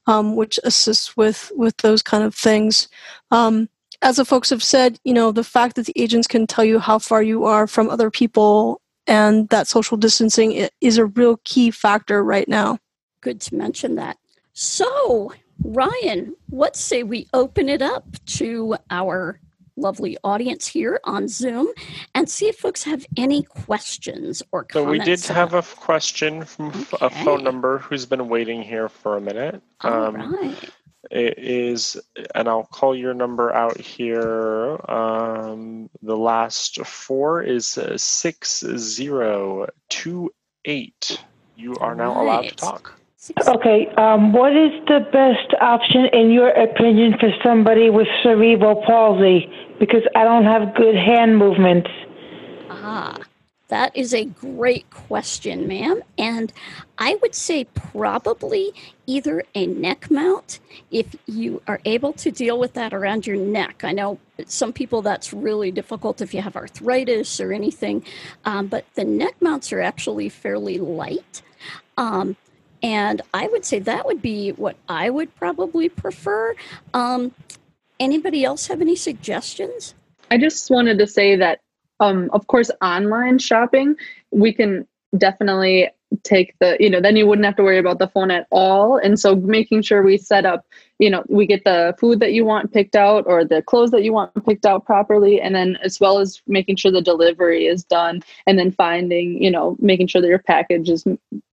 um, which assists with with those kind of things. Um, as the folks have said, you know, the fact that the agents can tell you how far you are from other people and that social distancing is a real key factor right now. Good to mention that. So, Ryan, what say we open it up to our lovely audience here on Zoom and see if folks have any questions or comments. So we did have a question from okay. a phone number who's been waiting here for a minute. All um, right. It is, and I'll call your number out here. Um, the last four is uh, 6028. You are now right. allowed to talk. Okay, um, what is the best option in your opinion for somebody with cerebral palsy? Because I don't have good hand movements. Ah, that is a great question, ma'am. And I would say probably either a neck mount if you are able to deal with that around your neck. I know some people that's really difficult if you have arthritis or anything, um, but the neck mounts are actually fairly light. Um, and I would say that would be what I would probably prefer. Um, anybody else have any suggestions? I just wanted to say that, um, of course, online shopping, we can definitely take the you know then you wouldn't have to worry about the phone at all. And so making sure we set up you know we get the food that you want picked out or the clothes that you want picked out properly. And then as well as making sure the delivery is done and then finding you know making sure that your package is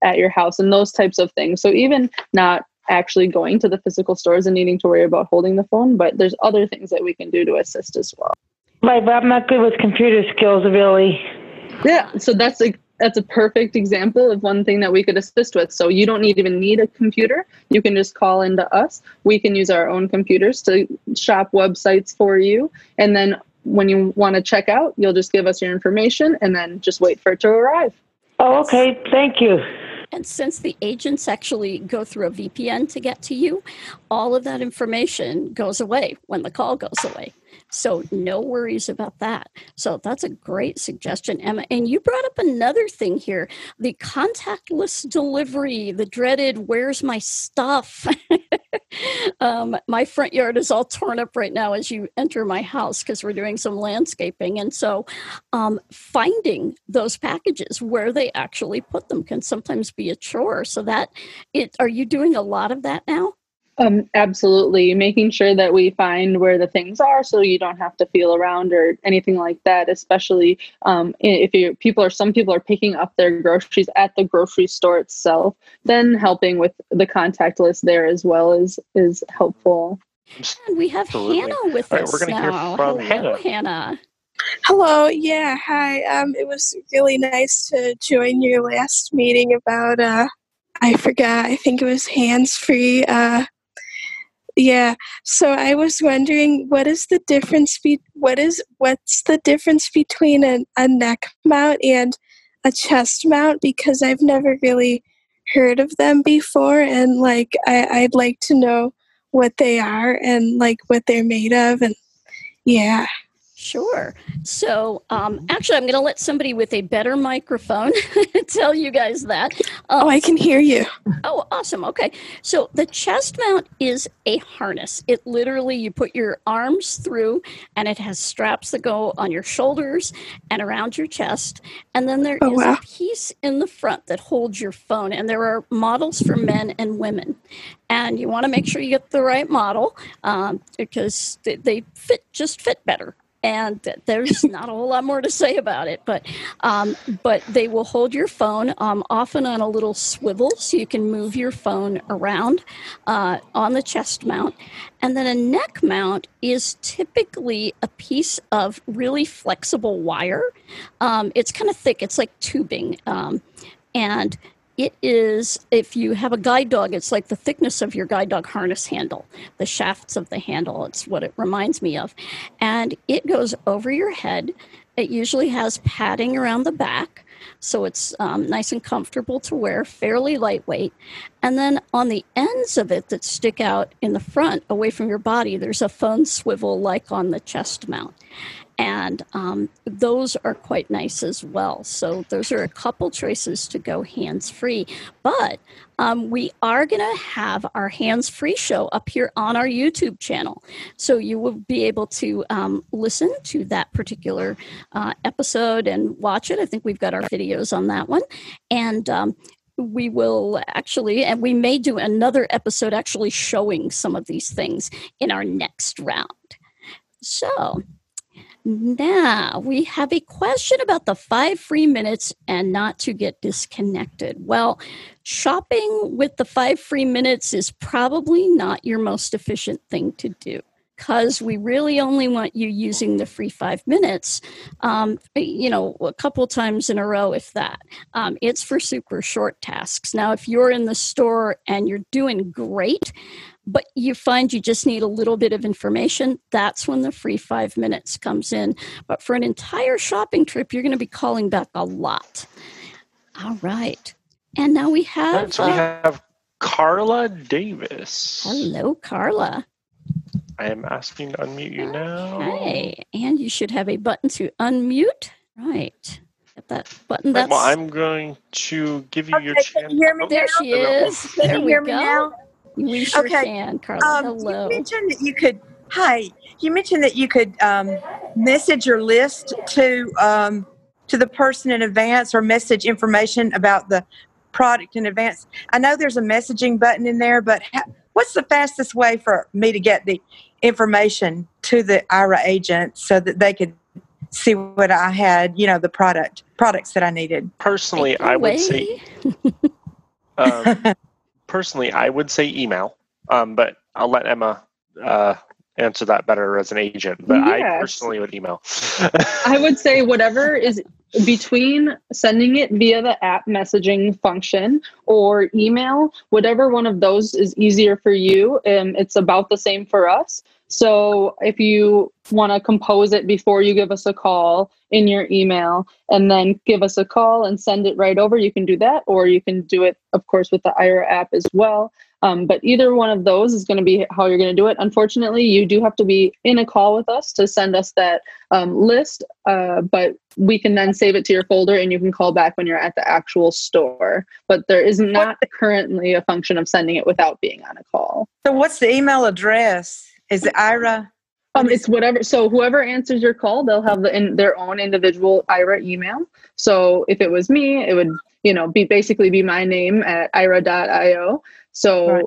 at your house and those types of things. So even not actually going to the physical stores and needing to worry about holding the phone but there's other things that we can do to assist as well right but i'm not good with computer skills really yeah so that's like that's a perfect example of one thing that we could assist with. So you don't need even need a computer. You can just call into us. We can use our own computers to shop websites for you. And then when you want to check out, you'll just give us your information and then just wait for it to arrive. Oh, okay. Thank you. And since the agents actually go through a VPN to get to you, all of that information goes away when the call goes away. So no worries about that. So that's a great suggestion, Emma. And you brought up another thing here the contactless delivery, the dreaded, where's my stuff? um, my front yard is all torn up right now as you enter my house because we're doing some landscaping. And so um, finding those packages where they actually put them can sometimes be a chore. So that it, are you doing a lot of that now? Um, absolutely. Making sure that we find where the things are so you don't have to feel around or anything like that, especially um, if you people are some people are picking up their groceries at the grocery store itself, then helping with the contact list there as well is is helpful. And we have Absolutely. Hannah with All right, us we're gonna hear now. from Hello, Hannah. Hannah. Hello, yeah, hi. Um, it was really nice to join your last meeting about uh, I forgot. I think it was hands free. Uh, yeah. So I was wondering, what is the difference? Be- what is what's the difference between a, a neck mount and a chest mount? Because I've never really heard of them before, and like I, I'd like to know what they are and like what they're made of, and yeah. Sure. So, um, actually, I'm going to let somebody with a better microphone tell you guys that. Um, Oh, I can hear you. Oh, awesome. Okay. So the chest mount is a harness. It literally, you put your arms through and it has straps that go on your shoulders and around your chest. And then there is Oh, wow. a piece in the front that holds your phone. And there are models for men and women. And you want to make sure you get the right model um, because they, they fit just fit better. And there's not a whole lot more to say about it, but um, but they will hold your phone um, often on a little swivel so you can move your phone around uh, on the chest mount. And then a neck mount is typically a piece of really flexible wire. Um, it's kind of thick, it's like tubing. Um, and it is, if you have a guide dog, it's like the thickness of your guide dog harness handle, the shafts of the handle. It's what it reminds me of. And it goes over your head. It usually has padding around the back, so it's um, nice and comfortable to wear, fairly lightweight. And then on the ends of it that stick out in the front, away from your body, there's a phone swivel like on the chest mount. And um, those are quite nice as well. So, those are a couple choices to go hands free. But um, we are going to have our hands free show up here on our YouTube channel. So, you will be able to um, listen to that particular uh, episode and watch it. I think we've got our videos on that one. And um, we will actually, and we may do another episode actually showing some of these things in our next round. So, now we have a question about the five free minutes and not to get disconnected. Well, shopping with the five free minutes is probably not your most efficient thing to do because we really only want you using the free five minutes, um, you know, a couple times in a row, if that. Um, it's for super short tasks. Now, if you're in the store and you're doing great, but you find you just need a little bit of information, that's when the free five minutes comes in. But for an entire shopping trip, you're going to be calling back a lot. All right. And now we have. right, so we uh, have Carla Davis. hello, Carla. I am asking to unmute you now. Hey, and you should have a button to unmute. Right. Get that button. Right, That's well, I'm going to give you your Okay, chance. can you hear me Oh, there. She is. Can There you we hear go. me now? We sure Okay, can, Carla. Um, hello. you mentioned that you could. Hi. You mentioned that you could um, message your list to um, to the person in advance, or message information about the product in advance. I know there's a messaging button in there, but ha- what's the fastest way for me to get the information to the Aira agent so that they could see what I had? You know, the product products that I needed. Personally, I would say um, personally, I would say email, um, but I'll let Emma uh, answer that better as an agent. But I personally would email. I would say whatever is between sending it via the app messaging function or email, whatever one of those is easier for you, um, it's about the same for us. So if you want to compose it before you give us a call in your email and then give us a call and send it right over, you can do that. Or you can do it, of course, with the Aira app as well. Um, but either one of those is going to be how you're going to do it. Unfortunately, you do have to be in a call with us to send us that um, list, uh, but we can then save it to your folder and you can call back when you're at the actual store. But there is not currently a function of sending it without being on a call. So, what's the email address? Is it Aira? Um, it's whatever. So whoever answers your call, they'll have the, in their own individual Aira email. So if it was me, it would you know be basically be my name at aira.io. So right.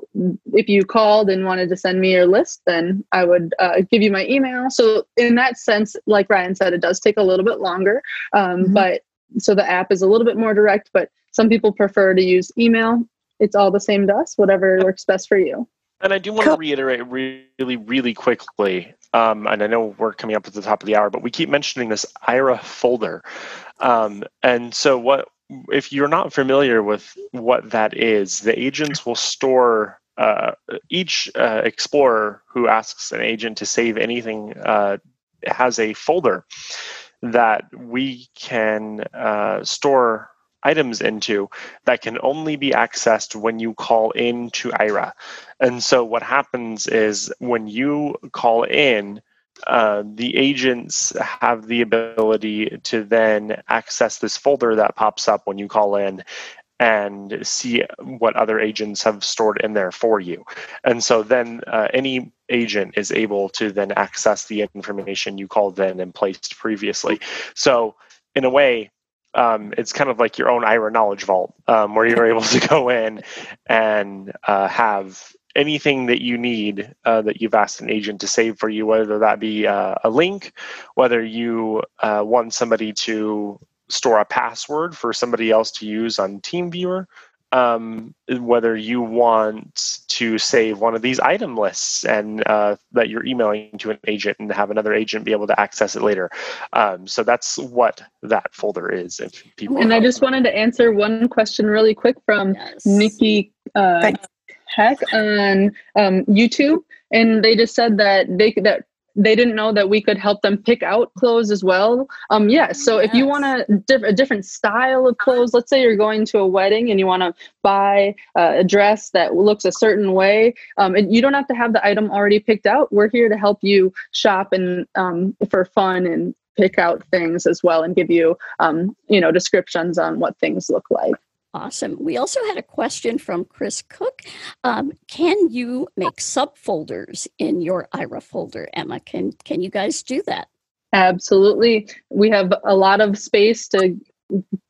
if you called and wanted to send me your list, then I would uh, give you my email. So in that sense, like Ryan said, it does take a little bit longer, um, mm-hmm. but so the app is a little bit more direct. But some people prefer to use email. It's all the same to us. Whatever works best for you. And I do want to reiterate really, really quickly, um, and I know we're coming up at the top of the hour, but we keep mentioning this Aira folder. Um, and so, what if you're not familiar with what that is? The agents will store uh, each uh, explorer who asks an agent to save anything uh, has a folder that we can uh, store items into that can only be accessed when you call in to Aira. And so what happens is when you call in, uh, the agents have the ability to then access this folder that pops up when you call in and see what other agents have stored in there for you. And so then uh, any agent is able to then access the information you called in and placed previously. So in a way, um, it's kind of like your own Aira knowledge vault um, where you're able to go in and uh, have anything that you need uh, that you've asked an agent to save for you, whether that be uh, a link, whether you uh, want somebody to store a password for somebody else to use on TeamViewer, um, whether you want to save one of these item lists and uh, that you're emailing to an agent and have another agent be able to access it later. Um, so that's what that folder is. If people and I just wanted to answer one question really quick from yes. Nikki uh, Heck on um, YouTube, and they just said that they that they didn't know that we could help them pick out clothes as well. Um, yeah, so yes. if you want a, diff- a, different style of clothes, let's say you're going to a wedding and you want to buy uh, a dress that looks a certain way, um, and you don't have to have the item already picked out. We're here to help you shop and um, for fun and pick out things as well and give you, um, you know, descriptions on what things look like. Awesome. We also had a question from Chris Cook. Um, can you make subfolders in your Aira folder, Emma? Can can you guys do that? Absolutely. We have a lot of space to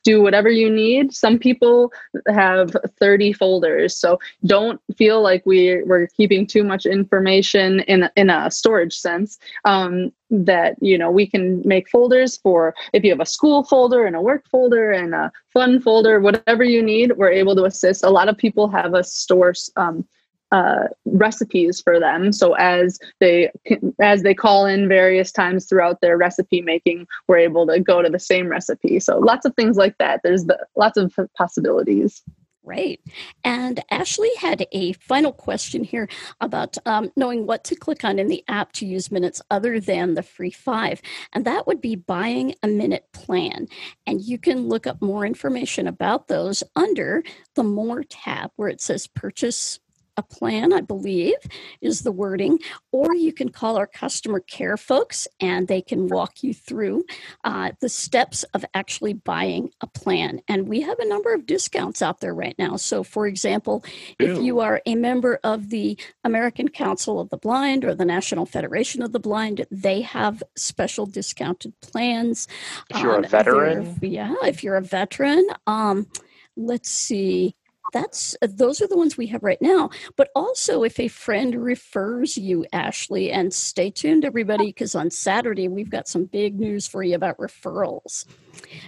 do whatever you need. Some people have 30 folders, so don't feel like we, we're keeping too much information in, in a storage sense. Um, that you know we can make folders for if you have a school folder and a work folder and a fun folder, whatever you need, we're able to assist. A lot of people have a store um, uh, recipes for them. So as they as they call in various times throughout their recipe making, we're able to go to the same recipe. So lots of things like that. There's the, lots of possibilities. Right. And Ashley had a final question here about um, knowing what to click on in the app to use minutes other than the free five. And that would be buying a minute plan. And you can look up more information about those under the More tab where it says purchase a plan, I believe, is the wording, or you can call our customer care folks and they can walk you through uh, the steps of actually buying a plan. And we have a number of discounts out there right now. So, for example, if you are a member of the American Council of the Blind or the National Federation of the Blind, they have special discounted plans. If you're um, a veteran, yeah, if you're a veteran, um, let's see that's those are the ones we have right now but also if a friend refers you ashley and stay tuned everybody because on saturday we've got some big news for you about referrals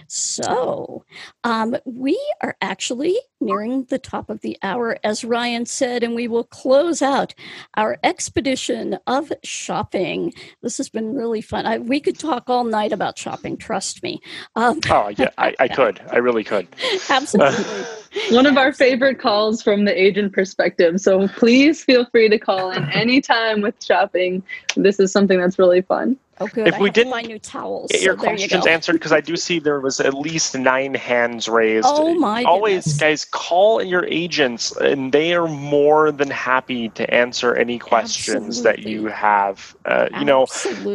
So, um, we are actually nearing the top of the hour, as Ryan said, and we will close out our expedition of shopping. This has been really fun. I, we could talk all night about shopping, trust me. Um, oh, yeah, I, I could. I really could. Absolutely. One of our favorite calls from the agent perspective. So please feel free to call in anytime with shopping. This is something that's really fun. Oh, good. If I we didn't find new towels, get your so questions you answered, because I do see there was at least nine hands raised. Oh my! Always, goodness. guys, call your agents, and they are more than happy to answer any questions Absolutely. that you have. Uh, you know,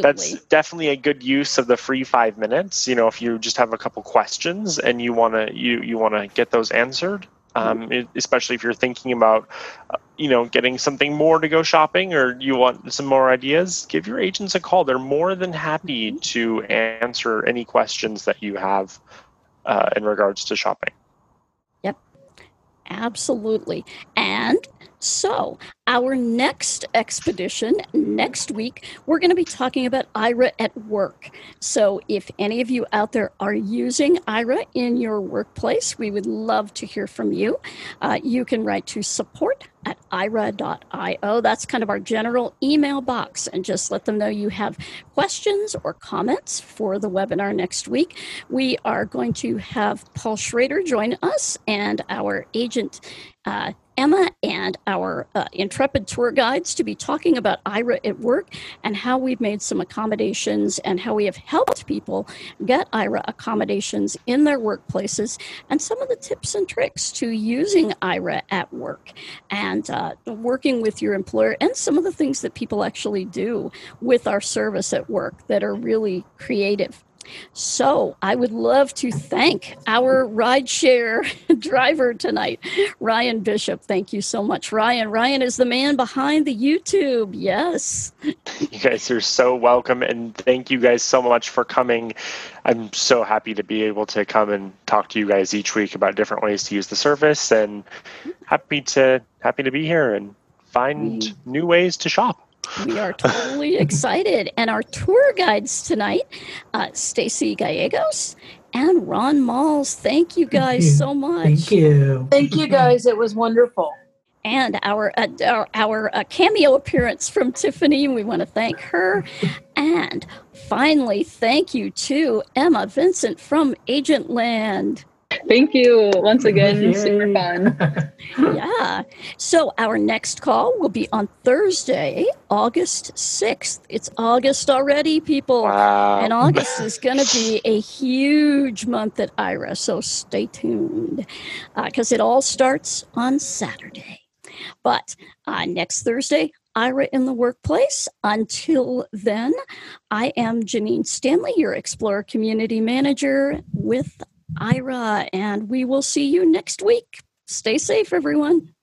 that's definitely a good use of the free five minutes. You know, if you just have a couple questions and you want to you you want to get those answered, um, especially if you're thinking about, uh, you know, getting something more to go shopping or you want some more ideas, give your agents a call. They're more than happy to answer any questions that you have uh, in regards to shopping. Yep, absolutely. And so, our next expedition next week, we're going to be talking about Aira at work. So, if any of you out there are using Aira in your workplace, we would love to hear from you. Uh, you can write to support at aira.io. That's kind of our general email box, and just let them know you have questions or comments for the webinar next week. We are going to have Paul Schrader join us and our agent. Uh, Emma and our uh, intrepid tour guides to be talking about Aira at work and how we've made some accommodations and how we have helped people get Aira accommodations in their workplaces and some of the tips and tricks to using Aira at work and uh, working with your employer and some of the things that people actually do with our service at work that are really creative so I would love to thank our rideshare driver tonight, Ryan Bishop. Thank you so much, Ryan. Ryan is the man behind the YouTube. Yes. You guys are so welcome, and thank you guys so much for coming. I'm so happy to be able to come and talk to you guys each week about different ways to use the service, and happy to happy to be here and find new ways to shop. We are totally excited. And our tour guides tonight, uh, Stacy Gallegos and Ron Malls. Thank you guys Thank you. so much. Thank you. Thank you guys. It was wonderful. And our uh, our, our uh, cameo appearance from Tiffany, we want to thank her. And finally, thank you to Emma Vincent from Agent Land. Thank you once again. Yay. Super fun. yeah. So our next call will be on Thursday, August 6th. It's August already, people. Wow. And August is going to be a huge month at Aira. So stay tuned because uh, it all starts on Saturday. But uh, next Thursday, Aira in the workplace. Until then, I am Janine Stanley, your Explorer Community Manager with Aira, and we will see you next week. Stay safe, everyone.